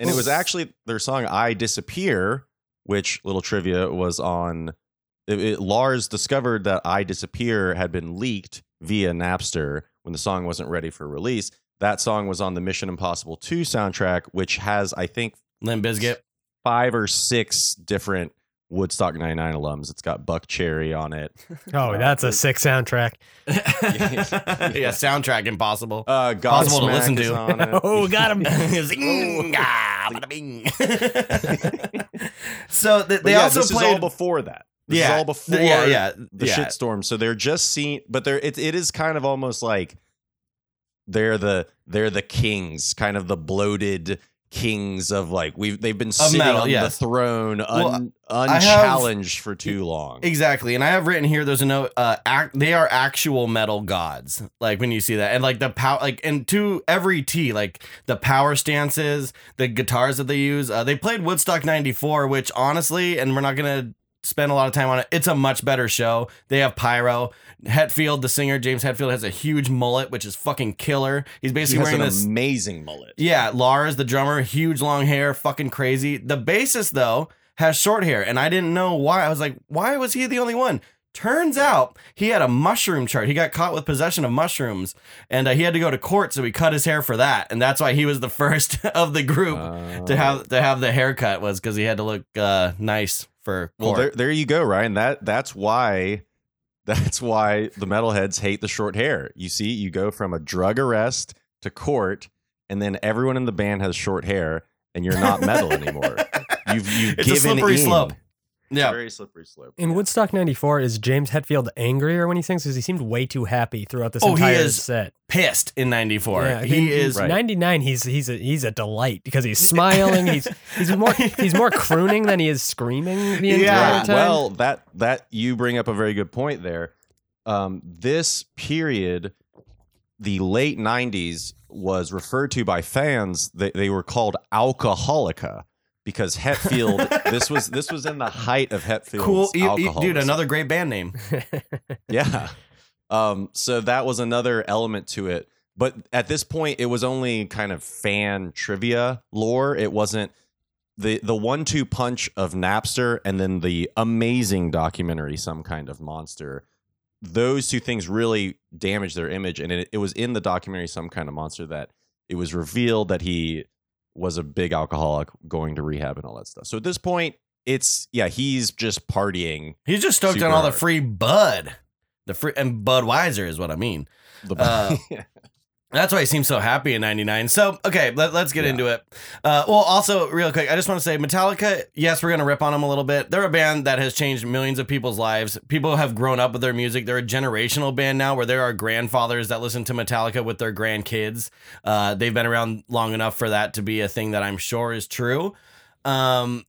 And it was actually their song "I Disappear," which little trivia was on. It, it- Lars discovered that "I Disappear" had been leaked via Napster when the song wasn't ready for release. That song was on the Mission Impossible 2 soundtrack, which has I think Limp Bizkit. five or six different Woodstock 99 alums. It's got Buckcherry on it. Oh, that's a sick soundtrack. yeah, soundtrack impossible. Uh, Possible to listen to. Oh, got him. Zing, bada bing. so th- they yeah, also this is all played. before that. This Yeah, is all before yeah, yeah, the yeah. shitstorm. So they're just seen, but they're it, it is kind of almost like they're the they're the kings, kind of the bloated kings of like we've they've been sitting metal, on the throne Well, un, have- unchallenged for too long. Exactly, and I have written here. There's a note. Uh, act, they are actual metal gods. Like when you see that, and like the power, like and to every T, like the power stances, the guitars that they use. Uh, they played Woodstock '94, which honestly, and we're not gonna spend a lot of time on it. It's a much better show. They have pyro. Hetfield, the singer James Hetfield, has a huge mullet, which is fucking killer. He's He basically has wearing an this. amazing mullet. Yeah, Lars, the drummer, huge long hair, fucking crazy. The bassist, though, has short hair, and I didn't know why. I was like, why was he the only one? Turns out he had a mushroom chart. He got caught with possession of mushrooms, and uh, he had to go to court, so he cut his hair for that, and that's why he was the first of the group to have to have the haircut was because he had to look uh, nice for Well, court. there, there you go, Ryan. That that's why that's why the metalheads hate the short hair. You see, you go from a drug arrest to court, and then everyone in the band has short hair, and you're not metal anymore. You've you've It's a given slippery in. slope. It's Yeah. a very slippery slope. In Woodstock 94, is James Hetfield angrier when he sings? Because he seemed way too happy throughout this Oh, he entire is set. Pissed in '94. Yeah, he is. 99. He's he's a he's a delight because he's smiling. he's he's more he's more crooning than he is screaming the entire Yeah, time. Well, that that you bring up a very good point there. Um, this period, the late '90s, was referred to by fans. They, they were called alcoholica because Hetfield. this was this was in the height of Hetfield's Cool, You- you- dude. Another great band name. Yeah. Um, so that was another element to it. But at this point, it was only kind of fan trivia lore. It wasn't the the one two punch of Napster and then the amazing documentary, Some Kind of Monster. Those two things really damaged their image. And it, it was in the documentary, Some Kind of Monster, that it was revealed that he was a big alcoholic going to rehab and all that stuff. So at this point, it's yeah, he's just partying. He's just stoked Super on all the hard. free Bud. The free and Budweiser is what I mean. The Uh, That's why he seems so happy in '99. So, okay, let, us get Yeah. into it. Uh, well, also, real quick, I just want to say Metallica, yes, we're going to rip on them a little bit. They're a band that has changed millions of people's lives. People have grown up with their music. They're a generational band now where there are grandfathers that listen to Metallica with their grandkids. Uh, they've been around long enough for that to be a thing that I'm sure is true. Um,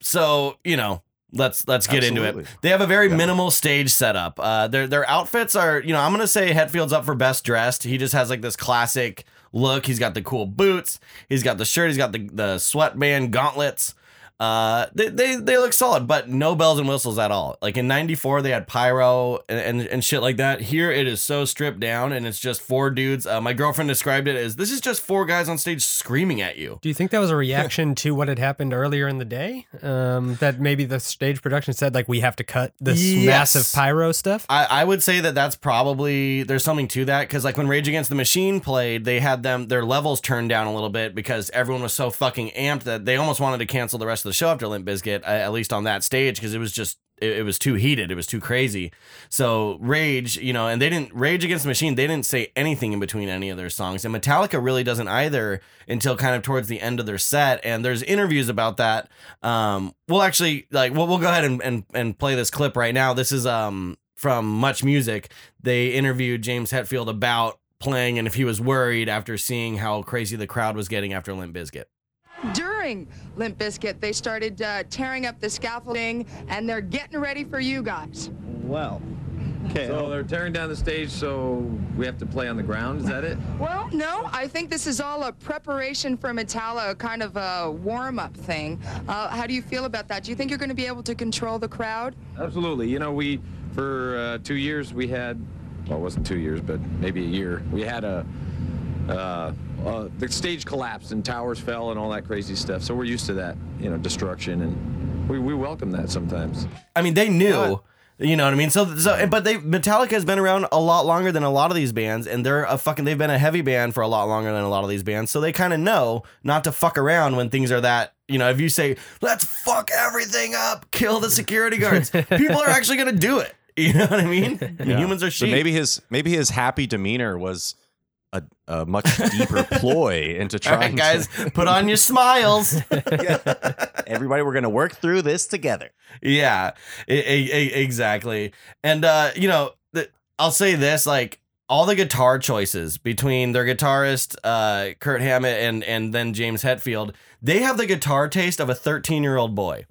so, you know, let's let's get into it. They have a very Yeah. minimal stage setup. Uh, their their outfits are, you know, I'm gonna say Hetfield's up for best dressed. He just has like this classic look. He's got the cool boots. He's got the shirt. He's got the the sweatband gauntlets. Uh, they, they they look solid, but no bells and whistles at all. Like in '94, they had pyro and, and and shit like that. Here, it is so stripped down, and it's just four dudes. Uh, my girlfriend described it as this is just four guys on stage screaming at you. Do you think that was a reaction to what had happened earlier in the day? Um, that maybe the stage production said like we have to cut this Yes. massive pyro stuff. I, I would say that that's probably there's something to that because like when Rage Against the Machine played, they had them their levels turned down a little bit because everyone was so fucking amped that they almost wanted to cancel the rest of the show after Limp Bizkit, at least on that stage because it was just it, it was too heated. It was too crazy. So Rage, you know, and they didn't Rage Against the Machine. They didn't say anything in between any of their songs, and Metallica really doesn't either until kind of towards the end of their set. And there's interviews about that. Um, we'll actually like we'll, we'll go ahead and, and and play this clip right now. This is um from Much Music. They interviewed James Hetfield about playing and if he was worried after seeing how crazy the crowd was getting after Limp Bizkit. During Limp Bizkit, they started uh, tearing up the scaffolding, and they're getting ready for you guys. Well, okay. So they're tearing down the stage, so we have to play on the ground. Is that it? Well, no, I think this is all a preparation for Metallica, kind of a warm-up thing. Uh, how do you feel about that? Do you think you're going to be able to control the crowd? Absolutely. You know, we for uh, two years we had, well, it wasn't two years, but maybe a year. We had a. Uh, uh, the stage collapsed and towers fell and all that crazy stuff. So we're used to that, you know, destruction, and we, we welcome that sometimes. I mean, they knew. You know what I mean? So, so, but they Metallica has been around a lot longer than a lot of these bands, and they're a fucking. They've been a heavy band for a lot longer than a lot of these bands, so they kind of know not to fuck around when things are that. You know, if you say let's fuck everything up, kill the security guards, people are actually gonna do it. You know what I mean? Yeah. Humans are So sheep. maybe his maybe his happy demeanor was a, a much deeper ploy into All trying right, guys, to put on your smiles. everybody we're gonna work through this together. Yeah, exactly. And uh, you know, the, I'll say this: like all the guitar choices between their guitarist uh, Kirk Hammett and and then James Hetfield, they have the guitar taste of a 13 year old boy.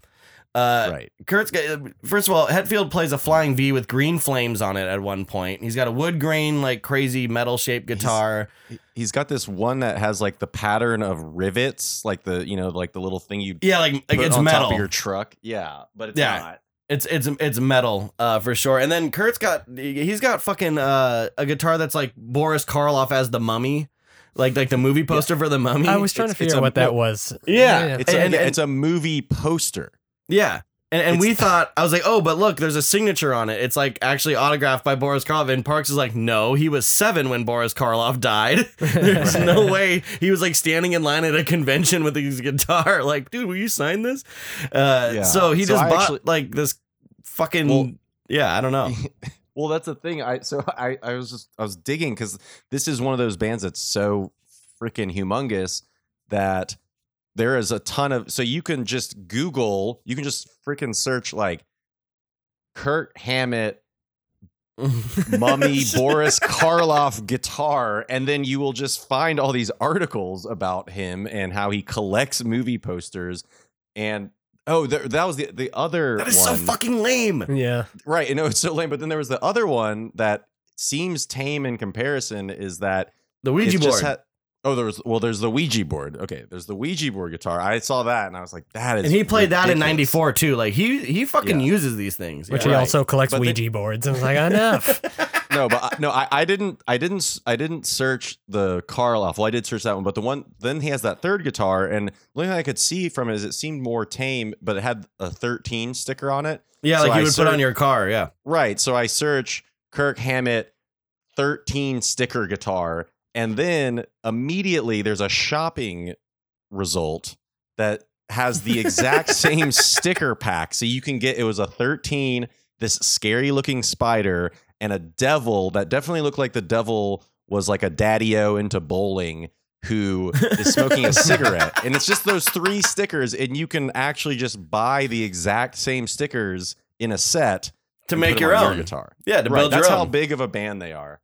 Uh, Right. Kirk's got, first of all, Hetfield plays a flying V with green flames on it at one point. He's got a wood grain, like crazy metal shaped guitar. He's got this one that has like the pattern of rivets, like the you know like the little thing you yeah, like, like put it's on metal. top of your truck. Yeah, but it's Yeah. not. It's it's it's metal uh, for sure. And then Kirk's got he's got fucking uh, a guitar that's like Boris Karloff as the mummy, like like the movie poster for the mummy. I was trying to figure it's out a- what that was. Yeah. It's a, And- yeah, and- it's a movie poster. Yeah. And, and we thought I was like, oh, but look, there's a signature on it. It's like actually autographed by Boris Karloff. And Parks is like, no, he was seven when Boris Karloff died. There's no way he was like standing in line at a convention with his guitar. Like, dude, will you sign this? Uh, Yeah. So he So just I bought actually- like this fucking Well- yeah. I don't know. Well, that's the thing. I so I I was just I was digging because this is one of those bands that's so freaking humongous that there is a ton of so you can just Google, you can just freaking search like Kirk Hammett mummy Boris Karloff guitar, and then you will just find all these articles about him and how he collects movie posters. And oh, there, that was the the other That is one. so fucking lame. Yeah. Right. I know it's so lame, but then there was the other one that seems tame in comparison is that The Ouija board. had- oh, there was well, there's the Ouija board. Okay, there's the Ouija board guitar. I saw that and I was like, that is. and he played that in '94 too. Like he he fucking Yeah. uses these things. Which Yeah. he Right. also collects But then- Ouija boards. I was like, enough. No, but I, no, I, I didn't. I didn't. I didn't search the Karloff. Well, I did search that one, but the one then he has that third guitar, and the only thing I could see from it is it seemed more tame, but it had a 13 sticker on it. Yeah, So like I you would put on your car. Yeah. Right. So I search Kirk Hammett 13 sticker guitar, and then immediately there's a shopping result that has the exact same sticker pack. So you can get it was a 13, this scary looking spider, and a devil that definitely looked like the devil was like a daddy o into bowling who is smoking a cigarette. And it's just those three stickers, and you can actually just buy the exact same stickers in a set To make your own. guitar. Yeah, to Right, build your own. That's how big of a band they are.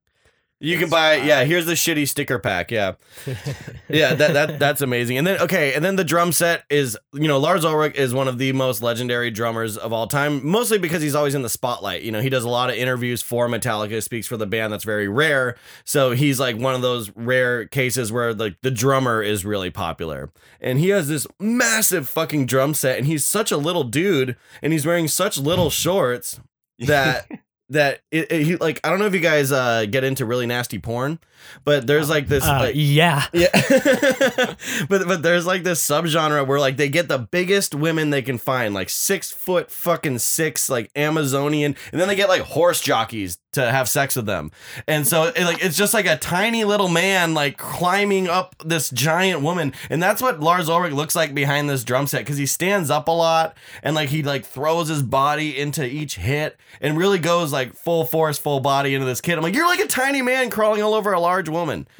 You can buy, yeah. Here's the shitty sticker pack. Yeah, yeah. That that that's amazing. And then okay, and then the drum set is, you know, Lars Ulrich is one of the most legendary drummers of all time. Mostly because he's always in the spotlight. You know, he does a lot of interviews for Metallica, speaks for the band. That's very rare. So he's like one of those rare cases where like the drummer is really popular. And he has this massive fucking drum set, and he's such a little dude, and he's wearing such little shorts that that it, it- he like I don't know if you guys uh get into really nasty porn, but there's like this Uh, like yeah. yeah, but but there's like this subgenre where like they get the biggest women they can find, like six foot fucking six, like Amazonian, and then they get like horse jockeys to have sex with them. And so it, like it's just like a tiny little man like climbing up this giant woman. And that's what Lars Ulrich looks like behind this drum set cuz he stands up a lot and like he like throws his body into each hit and really goes like full force full body into this kid. I'm like you're like a tiny man crawling all over a large woman.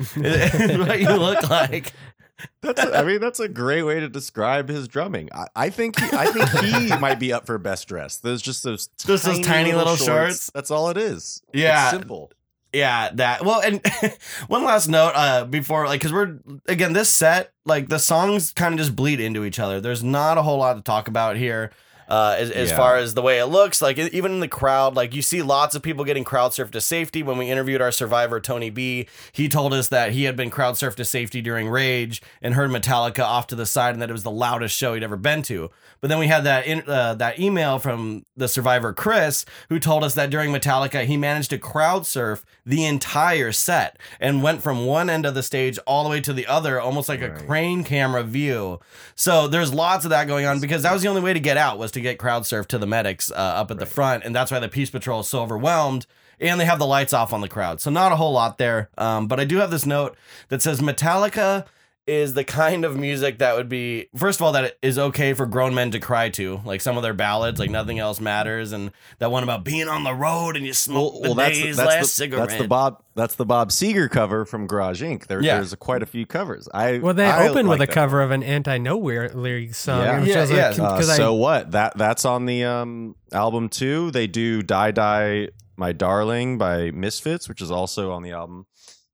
What you look like. That's I mean that's a great way to describe his drumming. I, I think he, I think he might be up for best dress. There's just those Just those tiny little shorts. That's all it is. Yeah. it's simple. Yeah, that. Well, and one last note uh before like cuz we're again this set like the songs kind of just bleed into each other. There's not a whole lot to talk about here. Uh, as, as Yeah. far as the way it looks, like even in the crowd, like you see lots of people getting crowd surfed to safety. When we interviewed our survivor Tony B, he told us that he had been crowd surfed to safety during Rage and heard Metallica off to the side, and that it was the loudest show he'd ever been to. But then we had that in, uh, that email from the survivor Chris, who told us that during Metallica he managed to crowd surf the entire set and went from one end of the stage all the way to the other, almost like a crane camera view. So there's lots of that going on because that was the only way to get out was to get crowd surf to the medics uh, up at the front, and that's why the Peace Patrol is so overwhelmed. And they have the lights off on the crowd, so not a whole lot there. Um, but I do have this note that says Metallica is the kind of music that would be first of all that it is okay for grown men to cry to like some of their ballads like nothing else matters and that one about being on the road and you smoke the day's last the, cigarette that's the Bob that's the Bob Seger cover from Garage Inc. There, Yeah. There's quite a few covers. I Well, they I open with like a that. cover of an Anti-Nowhere League song. Yeah, which I was like, Uh, 'cause I- so what? That that's on the um, album too. They do "Die Die My Darling" by Misfits, which is also on the album.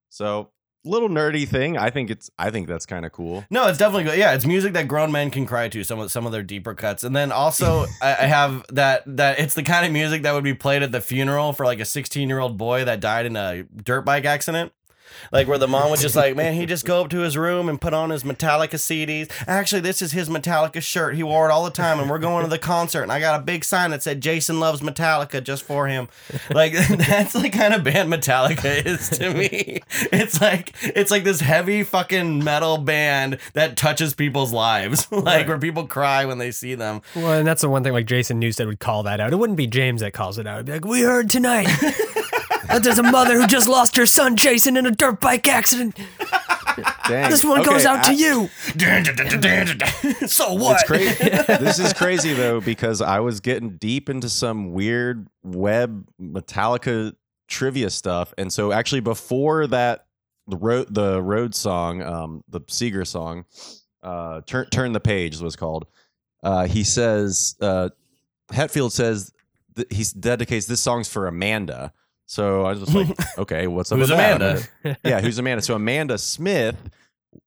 So little nerdy thing. I think it's. I think that's kind of cool. No, it's definitely good. Yeah, it's music that grown men can cry to. Some of some of their deeper cuts, and then also I, I have that that it's the kind of music that would be played at the funeral for like a 16 year old boy that died in a dirt bike accident. Like where the mom was just like, man, he just go up to his room and put on his Metallica CDs. Actually, this is his Metallica shirt. He wore it all the time, and we're going to the concert. And I got a big sign that said Jason loves Metallica just for him. Like that's the kind of band Metallica is to me. It's like it's like this heavy fucking metal band that touches people's lives, like where people cry when they see them. Well, and that's the one thing like Jason Newsted would call that out. It wouldn't be James that calls it out. It'd be like, we heard tonight there's a mother who just lost her son Jason in a dirt bike accident. Dang. This one goes Okay, out to you. so what? It's crazy. this is crazy though because I was getting deep into some weird web Metallica trivia stuff, and so actually before that, the road the road song, um, the Seger song, uh, turn turn the page was called. Uh, he says, uh, Hetfield says that he dedicates this song's for Amanda. So I was just like, okay, what's up Who's with that? Amanda? yeah, who's Amanda? So Amanda Smith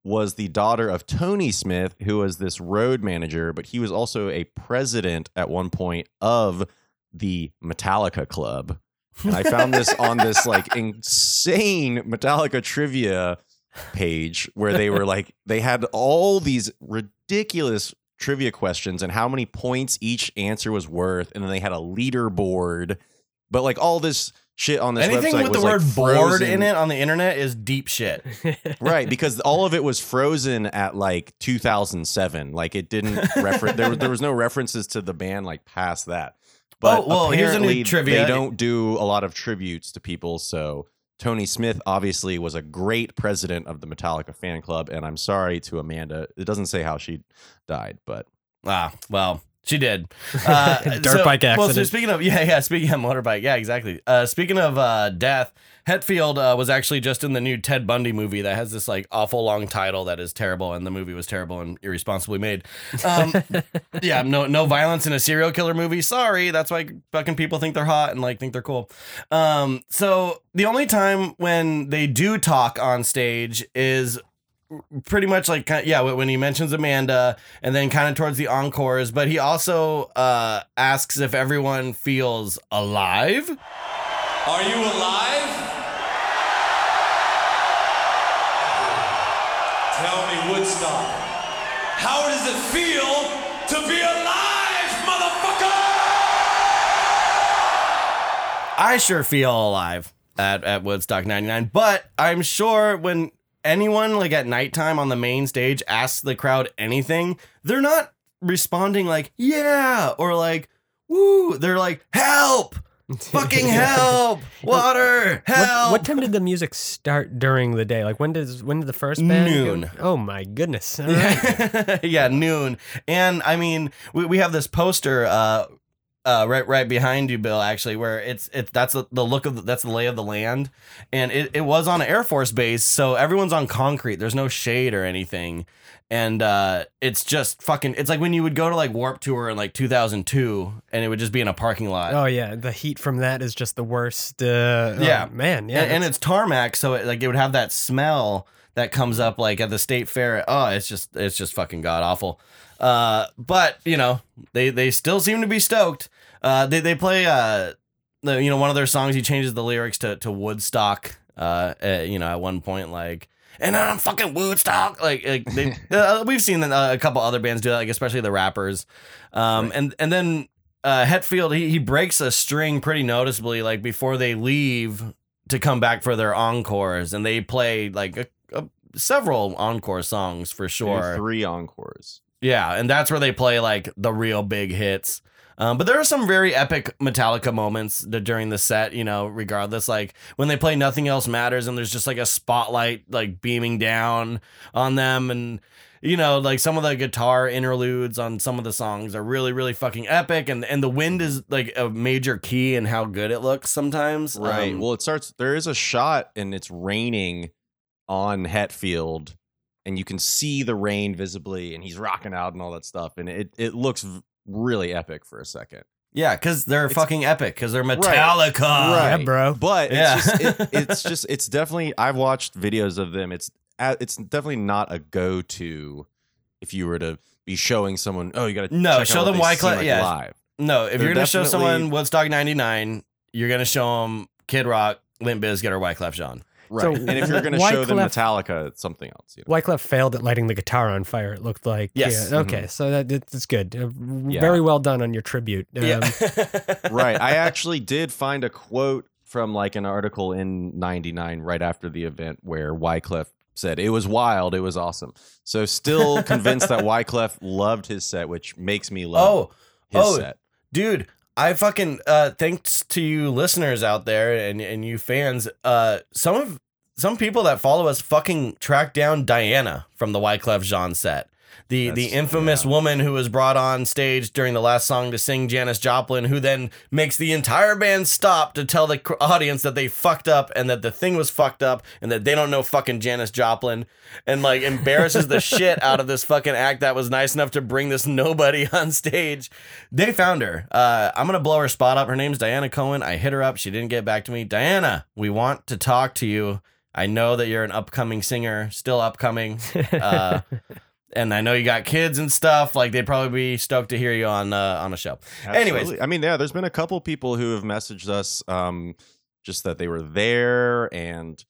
was the daughter of Tony Smith, who was this road manager, but he was also a president at one point of the Metallica Club. And I found this on this like insane Metallica trivia page where they were like they had all these ridiculous trivia questions and how many points each answer was worth and then they had a leaderboard but like all this shit on this Anything website with was the like word bored in it on the internet is deep shit. right because all of it was frozen at like 2007 like it didn't reference there, was- there was no references to the band like past that but Oh, well, here's a new apparently trivia. they don't do a lot of tributes to people so tony smith obviously was a great president of the metallica fan club and i'm sorry to amanda it doesn't say how she died but Ah, well, she did. Uh, Dirt bike accident. Well, so speaking of yeah, yeah, speaking of motorbike, yeah, exactly. Uh, speaking of uh, death, Hetfield uh, was actually just in the new Ted Bundy movie that has this like awful long title that is terrible, and the movie was terrible and irresponsibly made. Um, yeah, no, no violence in a serial killer movie. Sorry, that's why fucking people think they're hot and like think they're cool. Um, so the only time when they do talk on stage is pretty much like yeah when he mentions amanda and then kind of towards the encores but he also uh asks if everyone feels alive Are you alive? Tell me, Woodstock, how does it feel to be alive, motherfucker? i sure feel alive at, at woodstock 99 but i'm sure when anyone like at nighttime on the main stage asks the crowd anything they're not responding like yeah or like woo they're like help Fucking help! Water! Help! What, what time did the music start during the day? Like when does when did the first band? go- Noon. Oh my goodness! Right. yeah, noon. And I mean, we, we have this poster uh uh right right behind you, Bill, actually, where it's it's that's the, look of the, that's the lay of the land. And it, it was on an Air Force base, so everyone's on concrete. There's no shade or anything. And uh it's just fucking it's like when you would go to like Warp Tour in like 2002 and it would just be in a parking lot. Oh yeah, the heat from that is just the worst. Uh, oh, Yeah, man. Yeah, and, and it's tarmac, so it, like it would have that smell that comes up like at the state fair. Oh, it's just it's just fucking god awful. Uh, but you know they they still seem to be stoked. Uh, they they play uh, the, you know one of their songs. He changes the lyrics to to Woodstock. Uh, uh you know at one point like. And I'm fucking Woodstock. Like, like they, uh, we've seen uh, a couple other bands do that, like especially the rappers. Um, and and then uh, Hetfield he, he breaks a string pretty noticeably, like before they leave to come back for their encores, and they play like a, a, several encore songs for sure. Three encores. Yeah, and that's where they play like the real big hits. Um, but there are some very epic Metallica moments during the set, you know, regardless, like when they play Nothing Else Matters and there's just like a spotlight like beaming down on them. And, you know, like some of the guitar interludes on some of the songs are really, really fucking epic. And, and the wind is like a major key in how good it looks sometimes. Right. Um, well, it starts. There is a shot, and it's raining on Hetfield, and you can see the rain visibly, and he's rocking out and all that stuff, and it it looks really epic for a second. yeah, because they're It's- fucking epic because they're Right. Metallica. yeah, bro. But it's Yeah. just it, it's just it's definitely I've watched videos of them. It's it's definitely not a go to if you were to be showing someone. Oh, you got to No, show them why Wyclef- yeah. live. No, if They're you're gonna show definitely- someone Woodstock '99, you're gonna show them Kid Rock, Limp Bizkit, or Wyclef Jean. Right. So and if you're going to show them Metallica, it's something else. You know? Wyclef failed at lighting the guitar on fire. It looked like. Yes. Yeah, okay, so that that's good. Uh, Yeah. Very well done on your tribute. Um, right. I actually did find a quote from like an article in 99 right after the event where Wyclef said it was wild, it was awesome. So still convinced that Wyclef loved his set, which makes me love Oh, his oh, set. dude. I fucking uh thanks to you listeners out there and and you fans. Uh some of some people that follow us fucking tracked down Diana from the Wyclef Jean set. The the That's- infamous woman who was brought on stage during the last song to sing Janis Joplin, who then makes the entire band stop to tell the audience that they fucked up and that the thing was fucked up and that they don't know fucking Janis Joplin and like embarrasses the shit out of this fucking act that was nice enough to bring this nobody on stage. They found her. Uh, I'm gonna blow her spot up. Her name's Diana Cohen. I hit her up. She didn't get back to me. Diana, we want to talk to you. I know that you're an upcoming singer, still upcoming. Uh, and I know you got kids and stuff. Like they'd probably be stoked to hear you on uh, on a show. Anyways, I mean, yeah, there's been a couple people who have messaged us um, just that they were there. And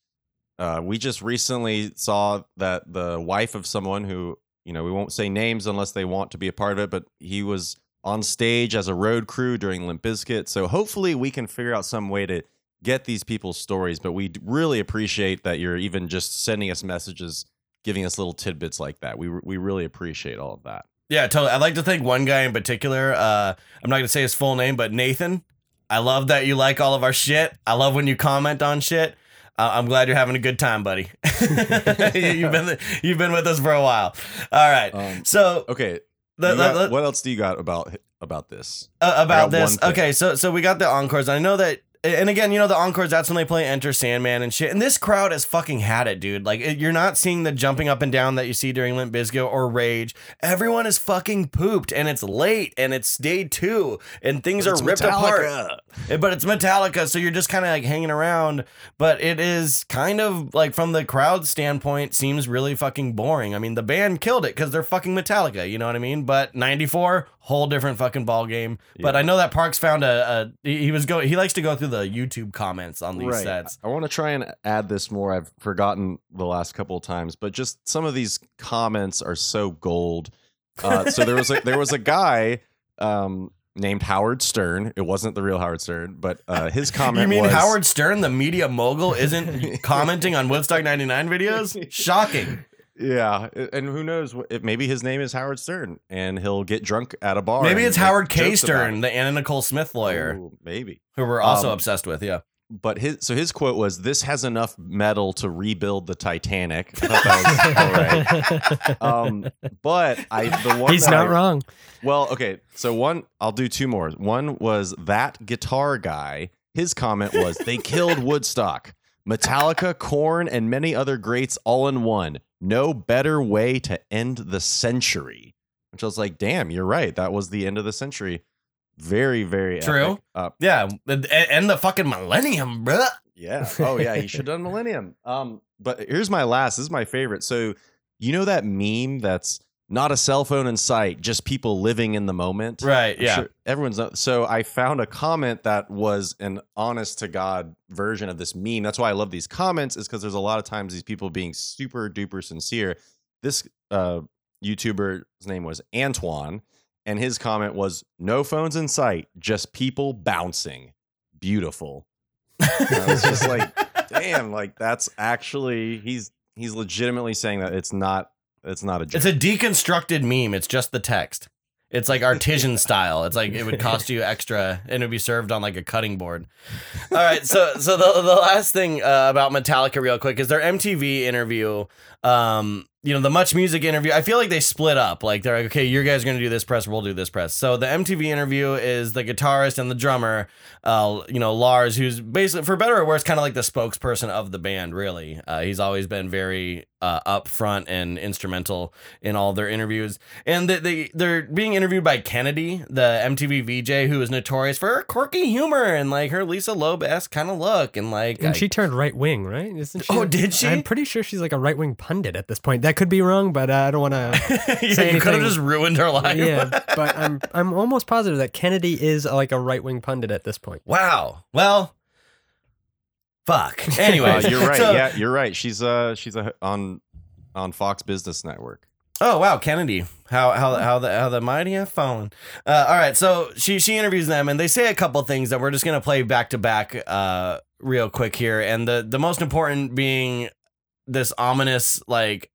uh, we just recently saw that the wife of someone who, you know, we won't say names unless they want to be a part of it, but he was on stage as a road crew during Limp Bizkit. So hopefully we can figure out some way to get these people's stories. But we really appreciate that you're even just sending us messages, giving us little tidbits like that. We, we really appreciate all of that. Yeah, totally. I'd like to thank one guy in particular. Uh, I'm not going to say his full name, but Nathan. I love that you like all of our shit. I love when you comment on shit. Uh, I'm glad you're having a good time, buddy. you've been you've been with us for a while. All right. Um, so Okay. the- the- what else do you got about about this? uh, about this. Okay, so so we got the encores. I know that, and again, you know the encores. That's when they play Enter Sandman and shit. And this crowd has fucking had it, dude. Like it- you're not seeing the jumping up and down that you see during Limp Bizkit or Rage. Everyone is fucking pooped, and it's late, and it's day two, and things But are ripped apart. Metallica. Eh, But it's Metallica, so you're just kind of like hanging around. But it is kind of like from the crowd standpoint, seems really fucking boring. I mean, the band killed it because they're fucking Metallica. You know what I mean? But '94, whole different fucking ball game. But I know that Parks found a, a he he was going. He likes to go through the YouTube comments on these sets. I want to try and add this more. I've forgotten the last couple of times, but just some of these comments are so gold. Uh, so there was a there was a guy um, named Howard Stern. It wasn't the real Howard Stern, but uh, his comment You mean was Howard Stern, the media mogul, isn't commenting on Woodstock '99 videos? Shocking. Yeah, and who knows? what- Maybe his name is Howard Stern, and he'll get drunk at a bar. Maybe it's Howard K. Stern, the Anna Nicole Smith lawyer, Ooh, maybe. who we're also Um, obsessed with. Yeah. But his so his quote was, "This has enough metal to rebuild the Titanic." I thought that was all right. Um, but I the one He's that not I- wrong. Well, okay. So one, I'll do two more. One was that guitar guy. His comment was, "They killed Woodstock, Metallica, Korn, and many other greats all in one. No better way to end the century." Which I was like, "Damn, you're right. That was the end of the century." Very, very True. Uh, Yeah. And, the fucking millennium, bruh. yeah. Oh yeah, he should have done Millennium. Um, but here's my last. This is my favorite. So you know that meme that's not a cell phone in sight, just people living in the moment. Right, I'm yeah. sure everyone's not- so I found a comment that was an honest to God version of this meme. That's why I love these comments, is because there's a lot of times these people being super duper sincere. This uh YouTuber's name was Antoine, and his comment was no phones in sight, just people bouncing. Beautiful. And I was just like, damn, like that's actually he's he's legitimately saying that it's not it's not a joke. It's a deconstructed meme. It's just the text. It's like artisan style. It's like it would cost you extra and it'd be served on like a cutting board. All right, so so the the last thing uh, about Metallica real quick is their MTV interview. Um, you know, the Much Music interview. I feel like they split up. Like they're like, okay, you guys are gonna do this press, we'll do this press. So the MTV interview is the guitarist and the drummer, uh, you know, Lars, who's basically for better or worse, kind of like the spokesperson of the band. Really, uh, he's always been very uh, upfront and instrumental in all their interviews. And they, they they're being interviewed by Kennedy, the MTV VJ, who is notorious for her quirky humor and like her Lisa Loeb esque kind of look, and like And I- she turned right wing, right? Isn't she? Oh, did she? I'm pretty sure she's like a right wing pundit at this point. That could be wrong, but uh, I don't want to Yeah, say you could have just ruined her life. yeah, but I'm I'm almost positive that Kennedy is uh, like a right wing pundit at this point. Wow. Well, fuck. Anyway, Uh, you're right. So- yeah, you're right. She's uh she's a, on on Fox Business Network. Oh wow, Kennedy. How how how the how the mighty have fallen. Uh, all right, so she she interviews them and they say a couple things that we're just gonna play back to back, uh, real quick here. And the the most important being this ominous like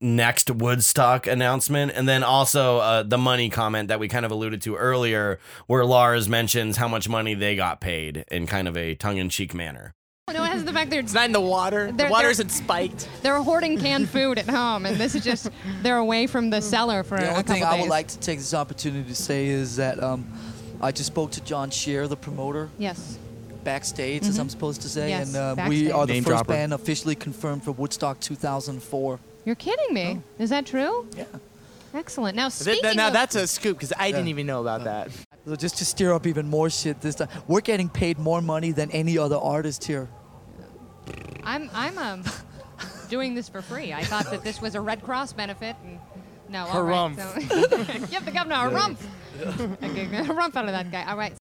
next Woodstock announcement, and then also uh, the money comment that we kind of alluded to earlier, where Lars mentions how much money they got paid in kind of a tongue in cheek manner. No, it has the fact that It's not in the water. The water isn't spiked. They're hoarding canned food at home, and this is just they're away from the cellar for The a only couple thing days. I would like to take this opportunity to say is that um, I just spoke to John Scher, the promoter, yes. Backstage, as Mhm. I'm supposed to say, Yes, and uh, we are the Name first dropper. band officially confirmed for Woodstock 2004. You're kidding me? Is that true? Yeah. Excellent. Now Th- speaking th- now of, that's a scoop because I didn't even know about that. So just to stir up even more shit this time, we're getting paid more money than any other artist here. I'm I'm um doing this for free. I thought that this was a Red Cross benefit. And, no, all right. Harumph. So, give the governor a rump. Okay, a rump out of that guy. All right.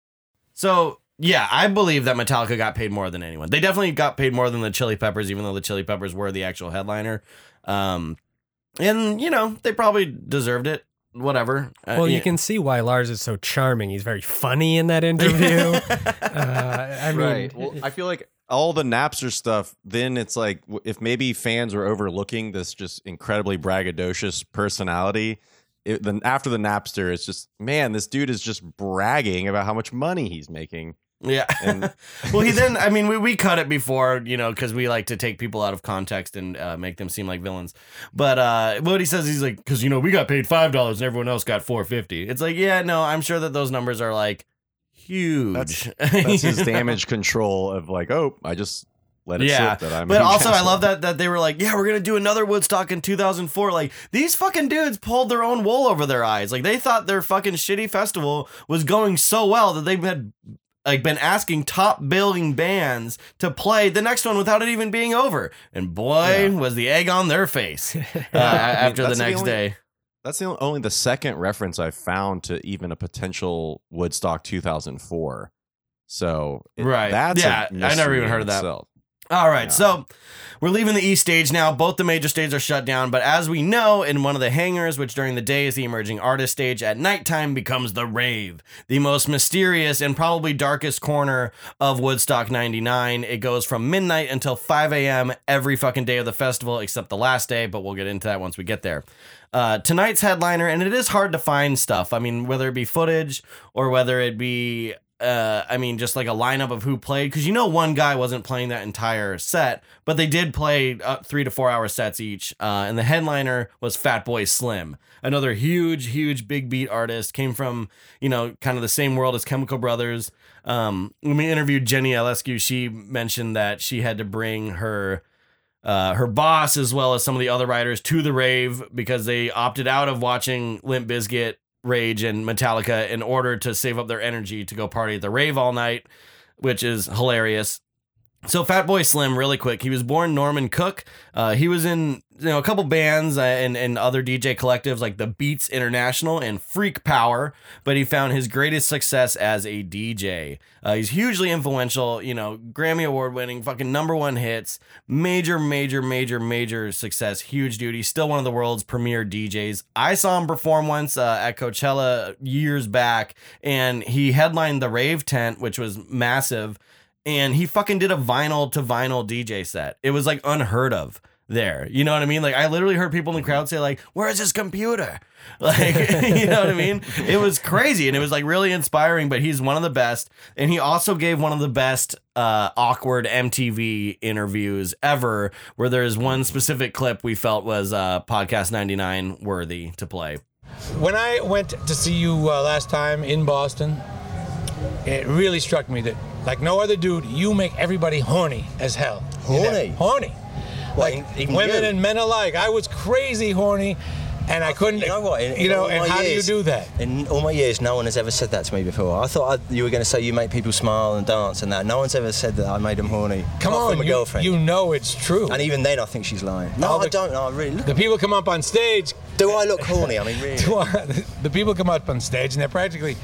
So yeah, I believe that Metallica got paid more than anyone. They definitely got paid more than the Chili Peppers, even though the Chili Peppers were the actual headliner. Um, and you know they probably deserved it. Whatever. Uh, Well, you yeah. can see why Lars is so charming. He's very funny in that interview. uh, I mean, right. Well, I feel like all the Napster stuff. Then it's like if maybe fans were overlooking this just incredibly braggadocious personality. It, then after the Napster, it's just man, this dude is just bragging about how much money he's making. Yeah. And well, he then, I mean, we, we cut it before, you know, because we like to take people out of context and uh, make them seem like villains. But uh, what he says, he's like, because, you know, we got paid $5 and everyone else got 450 It's like, yeah, no, I'm sure that those numbers are like huge. that's his damage control of like, oh, I just let it yeah, slip that I'm. but also I love that that they were like, yeah, we're gonna do another Woodstock in 2004. Like these fucking dudes pulled their own wool over their eyes. Like they thought their fucking shitty festival was going so well that they had like been asking top billing bands to play the next one without it even being over. And boy, was the egg on their face uh, I mean, after the next only- day. That's the only the second reference I've found to even a potential Woodstock 2004. So it- Right. that's Yeah, I never even heard of that. itself. All right, so we're leaving the East stage now. Both the major stages are shut down, but as we know, in one of the hangars, which during the day is the emerging artist stage, at nighttime becomes the rave, the most mysterious and probably darkest corner of Woodstock 99. It goes from midnight until 5 a.m. every fucking day of the festival, except the last day, but we'll get into that once we get there. Uh, tonight's headliner, and it is hard to find stuff. I mean, whether it be footage or whether it be uh, I mean, just like a lineup of who played, because you know one guy wasn't playing that entire set, but they did play uh, three to four hour sets each. Uh, and the headliner was Fatboy Slim, another huge, huge big beat artist, came from you know kind of the same world as Chemical Brothers. Um, when we interviewed Jenny Eliscu, she mentioned that she had to bring her. Uh, her boss, as well as some of the other writers, to the rave because they opted out of watching Limp Bizkit Rage and Metallica in order to save up their energy to go party at the rave all night, which is hilarious. So Fatboy Slim, really quick, he was born Norman Cook. Uh, he was in you know a couple bands uh, and and other DJ collectives like the Beats International and Freak Power, but he found his greatest success as a DJ. Uh, he's hugely influential, you know, Grammy award winning, fucking number one hits, major, major, major, major success, huge dude. He's still one of the world's premier DJs. I saw him perform once uh, at Coachella years back, and he headlined the Rave Tent, which was massive and he fucking did a vinyl to vinyl DJ set. It was like unheard of there. You know what I mean? Like I literally heard people in the crowd say like, "Where's his computer?" Like, you know what I mean? It was crazy and it was like really inspiring, but he's one of the best and he also gave one of the best uh awkward MTV interviews ever where there's one specific clip we felt was uh podcast 99 worthy to play. When I went to see you uh, last time in Boston, it really struck me that, like no other dude, you make everybody horny as hell. Horny? Horny. Like even women you? and men alike. I was crazy horny, and I couldn't. You know what? In, you know, and how years, do you do that? In all my years, no one has ever said that to me before. I thought I, you were going to say you make people smile and dance and that. No one's ever said that I made them horny. Come Not on, from a you, girlfriend. you know it's true. and even then, I think she's lying. No, All I the- don't. No, I really. Look, The people come up on stage. do I look horny? I mean, really. Do I- the people come up on stage and they're practically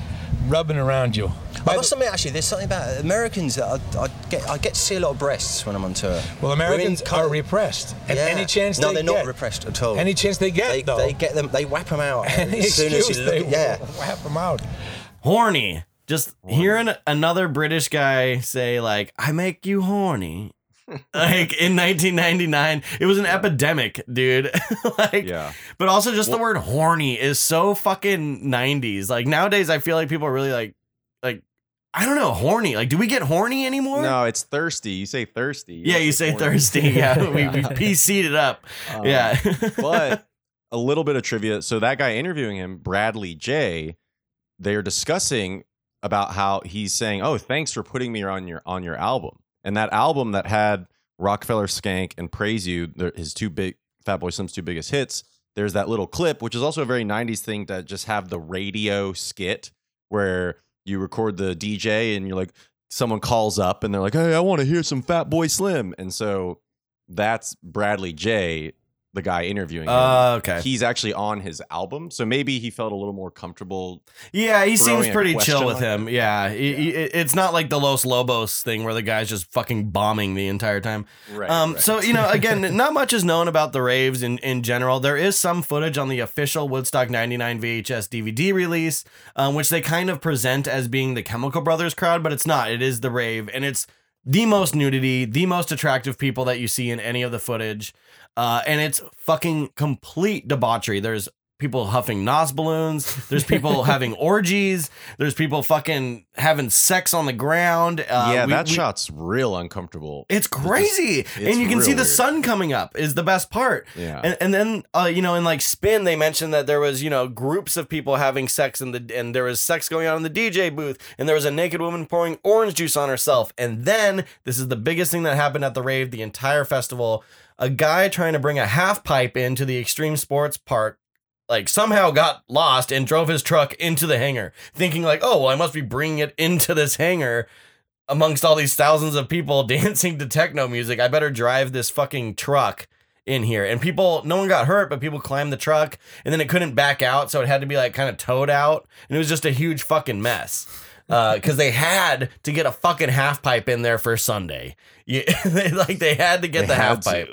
rubbing around you. I must admit, actually, there's something about Americans that I, I get. I get to see a lot of breasts when I'm on tour. Well, Americans Women are repressed, and Yeah. any chance no, they they're get, not repressed at all. Any chance they get, they, though, they get them. They whap them out any as soon as excuse you they look. Yeah. whap them out. Horny. Just hearing another British guy say like, "I make you horny." like in 1999, it was an epidemic, dude. like, Yeah. but also just the word horny is so fucking 90s. Like nowadays, I feel like people are really like, like, I don't know, horny. Like, do we get horny anymore? No, it's thirsty. You say thirsty. Yeah, you say horny. thirsty. Yeah, we, we PC'd it up. Um, yeah. but a little bit of trivia. So that guy interviewing him, Bradley J, they're discussing about how he's saying, "Oh, thanks for putting me on your on your album." And that album that had Rockafeller Skank and Praise You, his two big Fatboy Slim's two biggest hits. There's that little clip, which is also a very '90s thing to just have the radio skit where you record the DJ and you're like, someone calls up and they're like, "Hey, I want to hear some Fatboy Slim," and so that's Bradley J, the guy interviewing him. Uh, okay. He's actually on his album, so maybe he felt a little more comfortable. Yeah, he seems pretty chill with like him. Yeah, He- he- it's not like the Los Lobos thing where the guy's just fucking bombing the entire time. Right, Um. right. So you know, again, not much is known about the raves in in general. There is some footage on the official Woodstock '99 VHS DVD release, um, which they kind of present as being the Chemical Brothers crowd, but it's not. It is the rave, and it's the most nudity, the most attractive people that you see in any of the footage. Uh, and it's fucking complete debauchery. There's people huffing nos balloons. There's people having orgies. There's people fucking having sex on the ground. Uh, yeah, we- that we- shot's real uncomfortable. It's crazy, it's and you can see the weird. sun coming up. Is the best part. Yeah. and, and then uh, you know, in like spin, they mentioned that there was you know groups of people having sex in the and there was sex going on in the DJ booth, and there was a naked woman pouring orange juice on herself, and then this is the biggest thing that happened at the rave, the entire festival. A guy trying to bring a half pipe into the extreme sports park like somehow got lost and drove his truck into the hangar, thinking like, "Oh, well, I must be bringing it into this hangar amongst all these thousands of people dancing to techno music. I better drive this fucking truck in here." And people, no one got hurt, but people climbed the truck, and then it couldn't back out, so it had to be like kind of towed out, and it was just a huge fucking mess. Uh, because they had to get a fucking half pipe in there for Sunday. Yeah, they, like they had to get They the half pipe.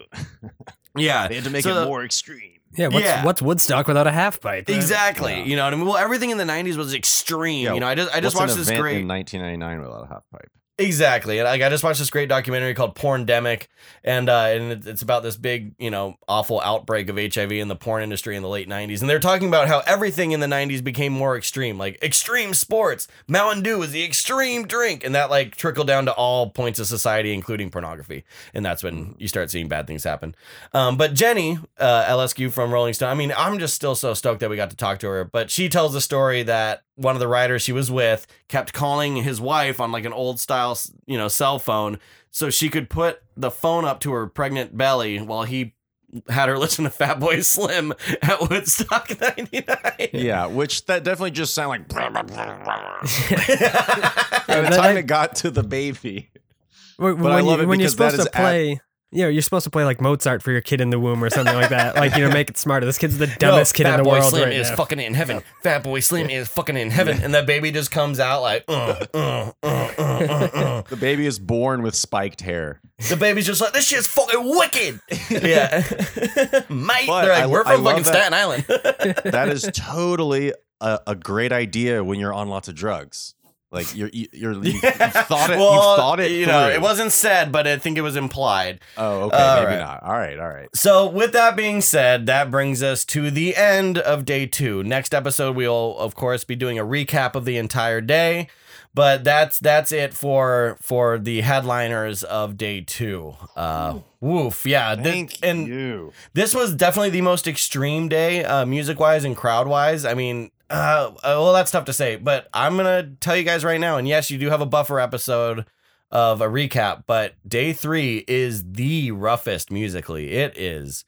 Yeah, They had to make So- it more extreme. Yeah, what's, Yeah. what's Woodstock without a half pipe? Exactly. You know what I mean? Well, everything in the '90s was extreme. Yeah, you know, I just I just what's watched an this event great in 1999 without a half pipe. Exactly, and like I just watched this great documentary called Porndemic, and uh, and it's about this big, you know, awful outbreak of HIV in the porn industry in the late '90s, and they're talking about how everything in the '90s became more extreme, like extreme sports. Mountain Dew was the extreme drink, and that like trickled down to all points of society, including pornography, and that's when you start seeing bad things happen. Um, but Jenny uh, Eliscu from Rolling Stone, I mean, I'm just still so stoked that we got to talk to her, but she tells a story that one of the writers she was with kept calling his wife on like an old style, you know, cell phone so she could put the phone up to her pregnant belly while he had her listen to Fatboy Slim at Woodstock 99. Yeah, which that definitely just sounded like. By the time it got to the baby. When, But I love you, it when you're supposed is to at- play, yeah, you're supposed to play like Mozart for your kid in the womb or something like that. Like you know, make it smarter. This kid's the dumbest kid in the Fatboy world Slim right is now. fucking in heaven. Fatboy Slim is fucking in heaven, and that baby just comes out like, uh, uh, uh, uh, uh, uh. The baby is born with spiked hair. The baby's just like, this shit's fucking wicked. Yeah. Mate, But they're like, I- we're from love fucking that- Staten Island. That is totally a, a great idea when you're on lots of drugs. Like you're you- you're you, thought it. well, you've thought it. You know, through. it wasn't said, but I think it was implied. Oh, okay, All maybe right. not. All right, all right. So, with that being said, that brings us to the end of day two. Next episode, we'll of course be doing a recap of the entire day, but that's that's it for for the headliners of day two. Uh, woof, yeah. Thank and you. this was definitely the most extreme day, uh, music wise and crowd wise. I mean, uh, uh, well, that's tough to say, but I'm gonna tell you guys right now. And yes, you do have a buffer episode of a recap, but day three is the roughest musically. It is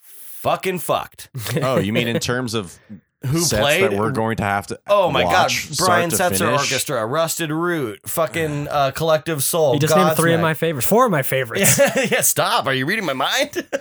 fucking fucked. Oh, you mean in terms of Who sets played? that we're going to have to? Oh my god, Brian Setzer finish? Orchestra, Rusted Root, fucking uh, Collective Soul. You just named three of my favorites, four of my favorites. yeah, stop. Are you reading my mind?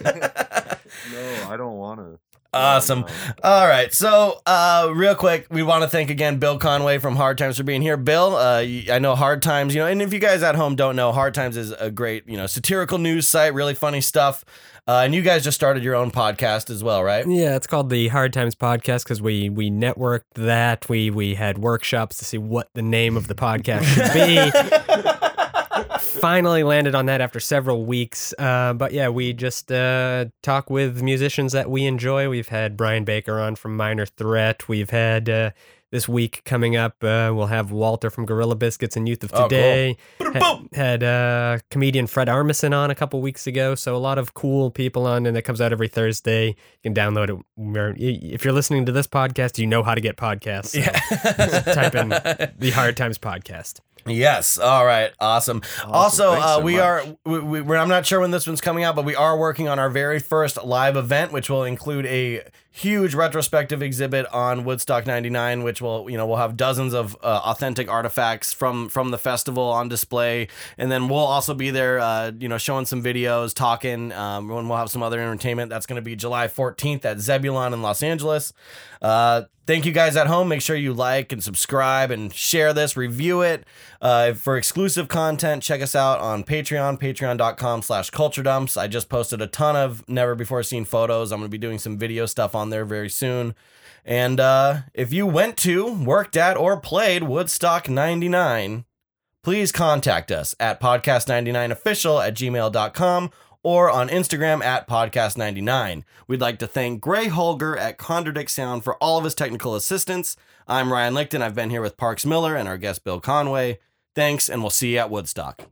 No, I don't want to. Awesome. All right. So, uh, real quick, we want to thank again Bill Conway from Hard Times for being here. Bill, uh, I know Hard Times, you know, and if you guys at home don't know, Hard Times is a great, you know, satirical news site, really funny stuff. Uh, and you guys just started your own podcast as well, right? Yeah, it's called the Hard Times Podcast because we we networked that. We we had workshops to see what the name of the podcast should be. Finally landed on that after several weeks. Uh, but yeah, we just uh, talk with musicians that we enjoy. We've had Brian Baker on from Minor Threat. We've had uh, this week coming up. Uh, we'll have Walter from Gorilla Biscuits and Youth of Oh, cool. Today. Ha- had uh, comedian Fred Armisen on a couple weeks ago. So a lot of cool people on, and it comes out every Thursday. You can download it. If you're listening to this podcast, you know how to get podcasts. So just type in the Hard Times Podcast. Yes. All right. Awesome. Also, uh, so we much. are. We, we, we're, I'm not sure when this one's coming out, but we are working on our very first live event, which will include a huge retrospective exhibit on Woodstock '99, which will, you know, we'll have dozens of uh, authentic artifacts from from the festival on display, and then we'll also be there, uh, you know, showing some videos, talking. Um, and we'll have some other entertainment. That's going to be July 14th at Zebulon in Los Angeles. Uh, thank you guys at home. Make sure you like and subscribe and share this, review it. Uh, for exclusive content, check us out on Patreon, patreon.com slash culture dumps. I just posted a ton of never before seen photos. I'm going to be doing some video stuff on there very soon. And uh, if you went to, worked at, or played Woodstock 99, please contact us at podcast99official at gmail.com or on Instagram at podcast99. We'd like to thank Gray Holger at Contradict Sound for all of his technical assistance. I'm Ryan Lichten. I've been here with Parks Miller and our guest Bill Conway. Thanks, and we'll see you at Woodstock.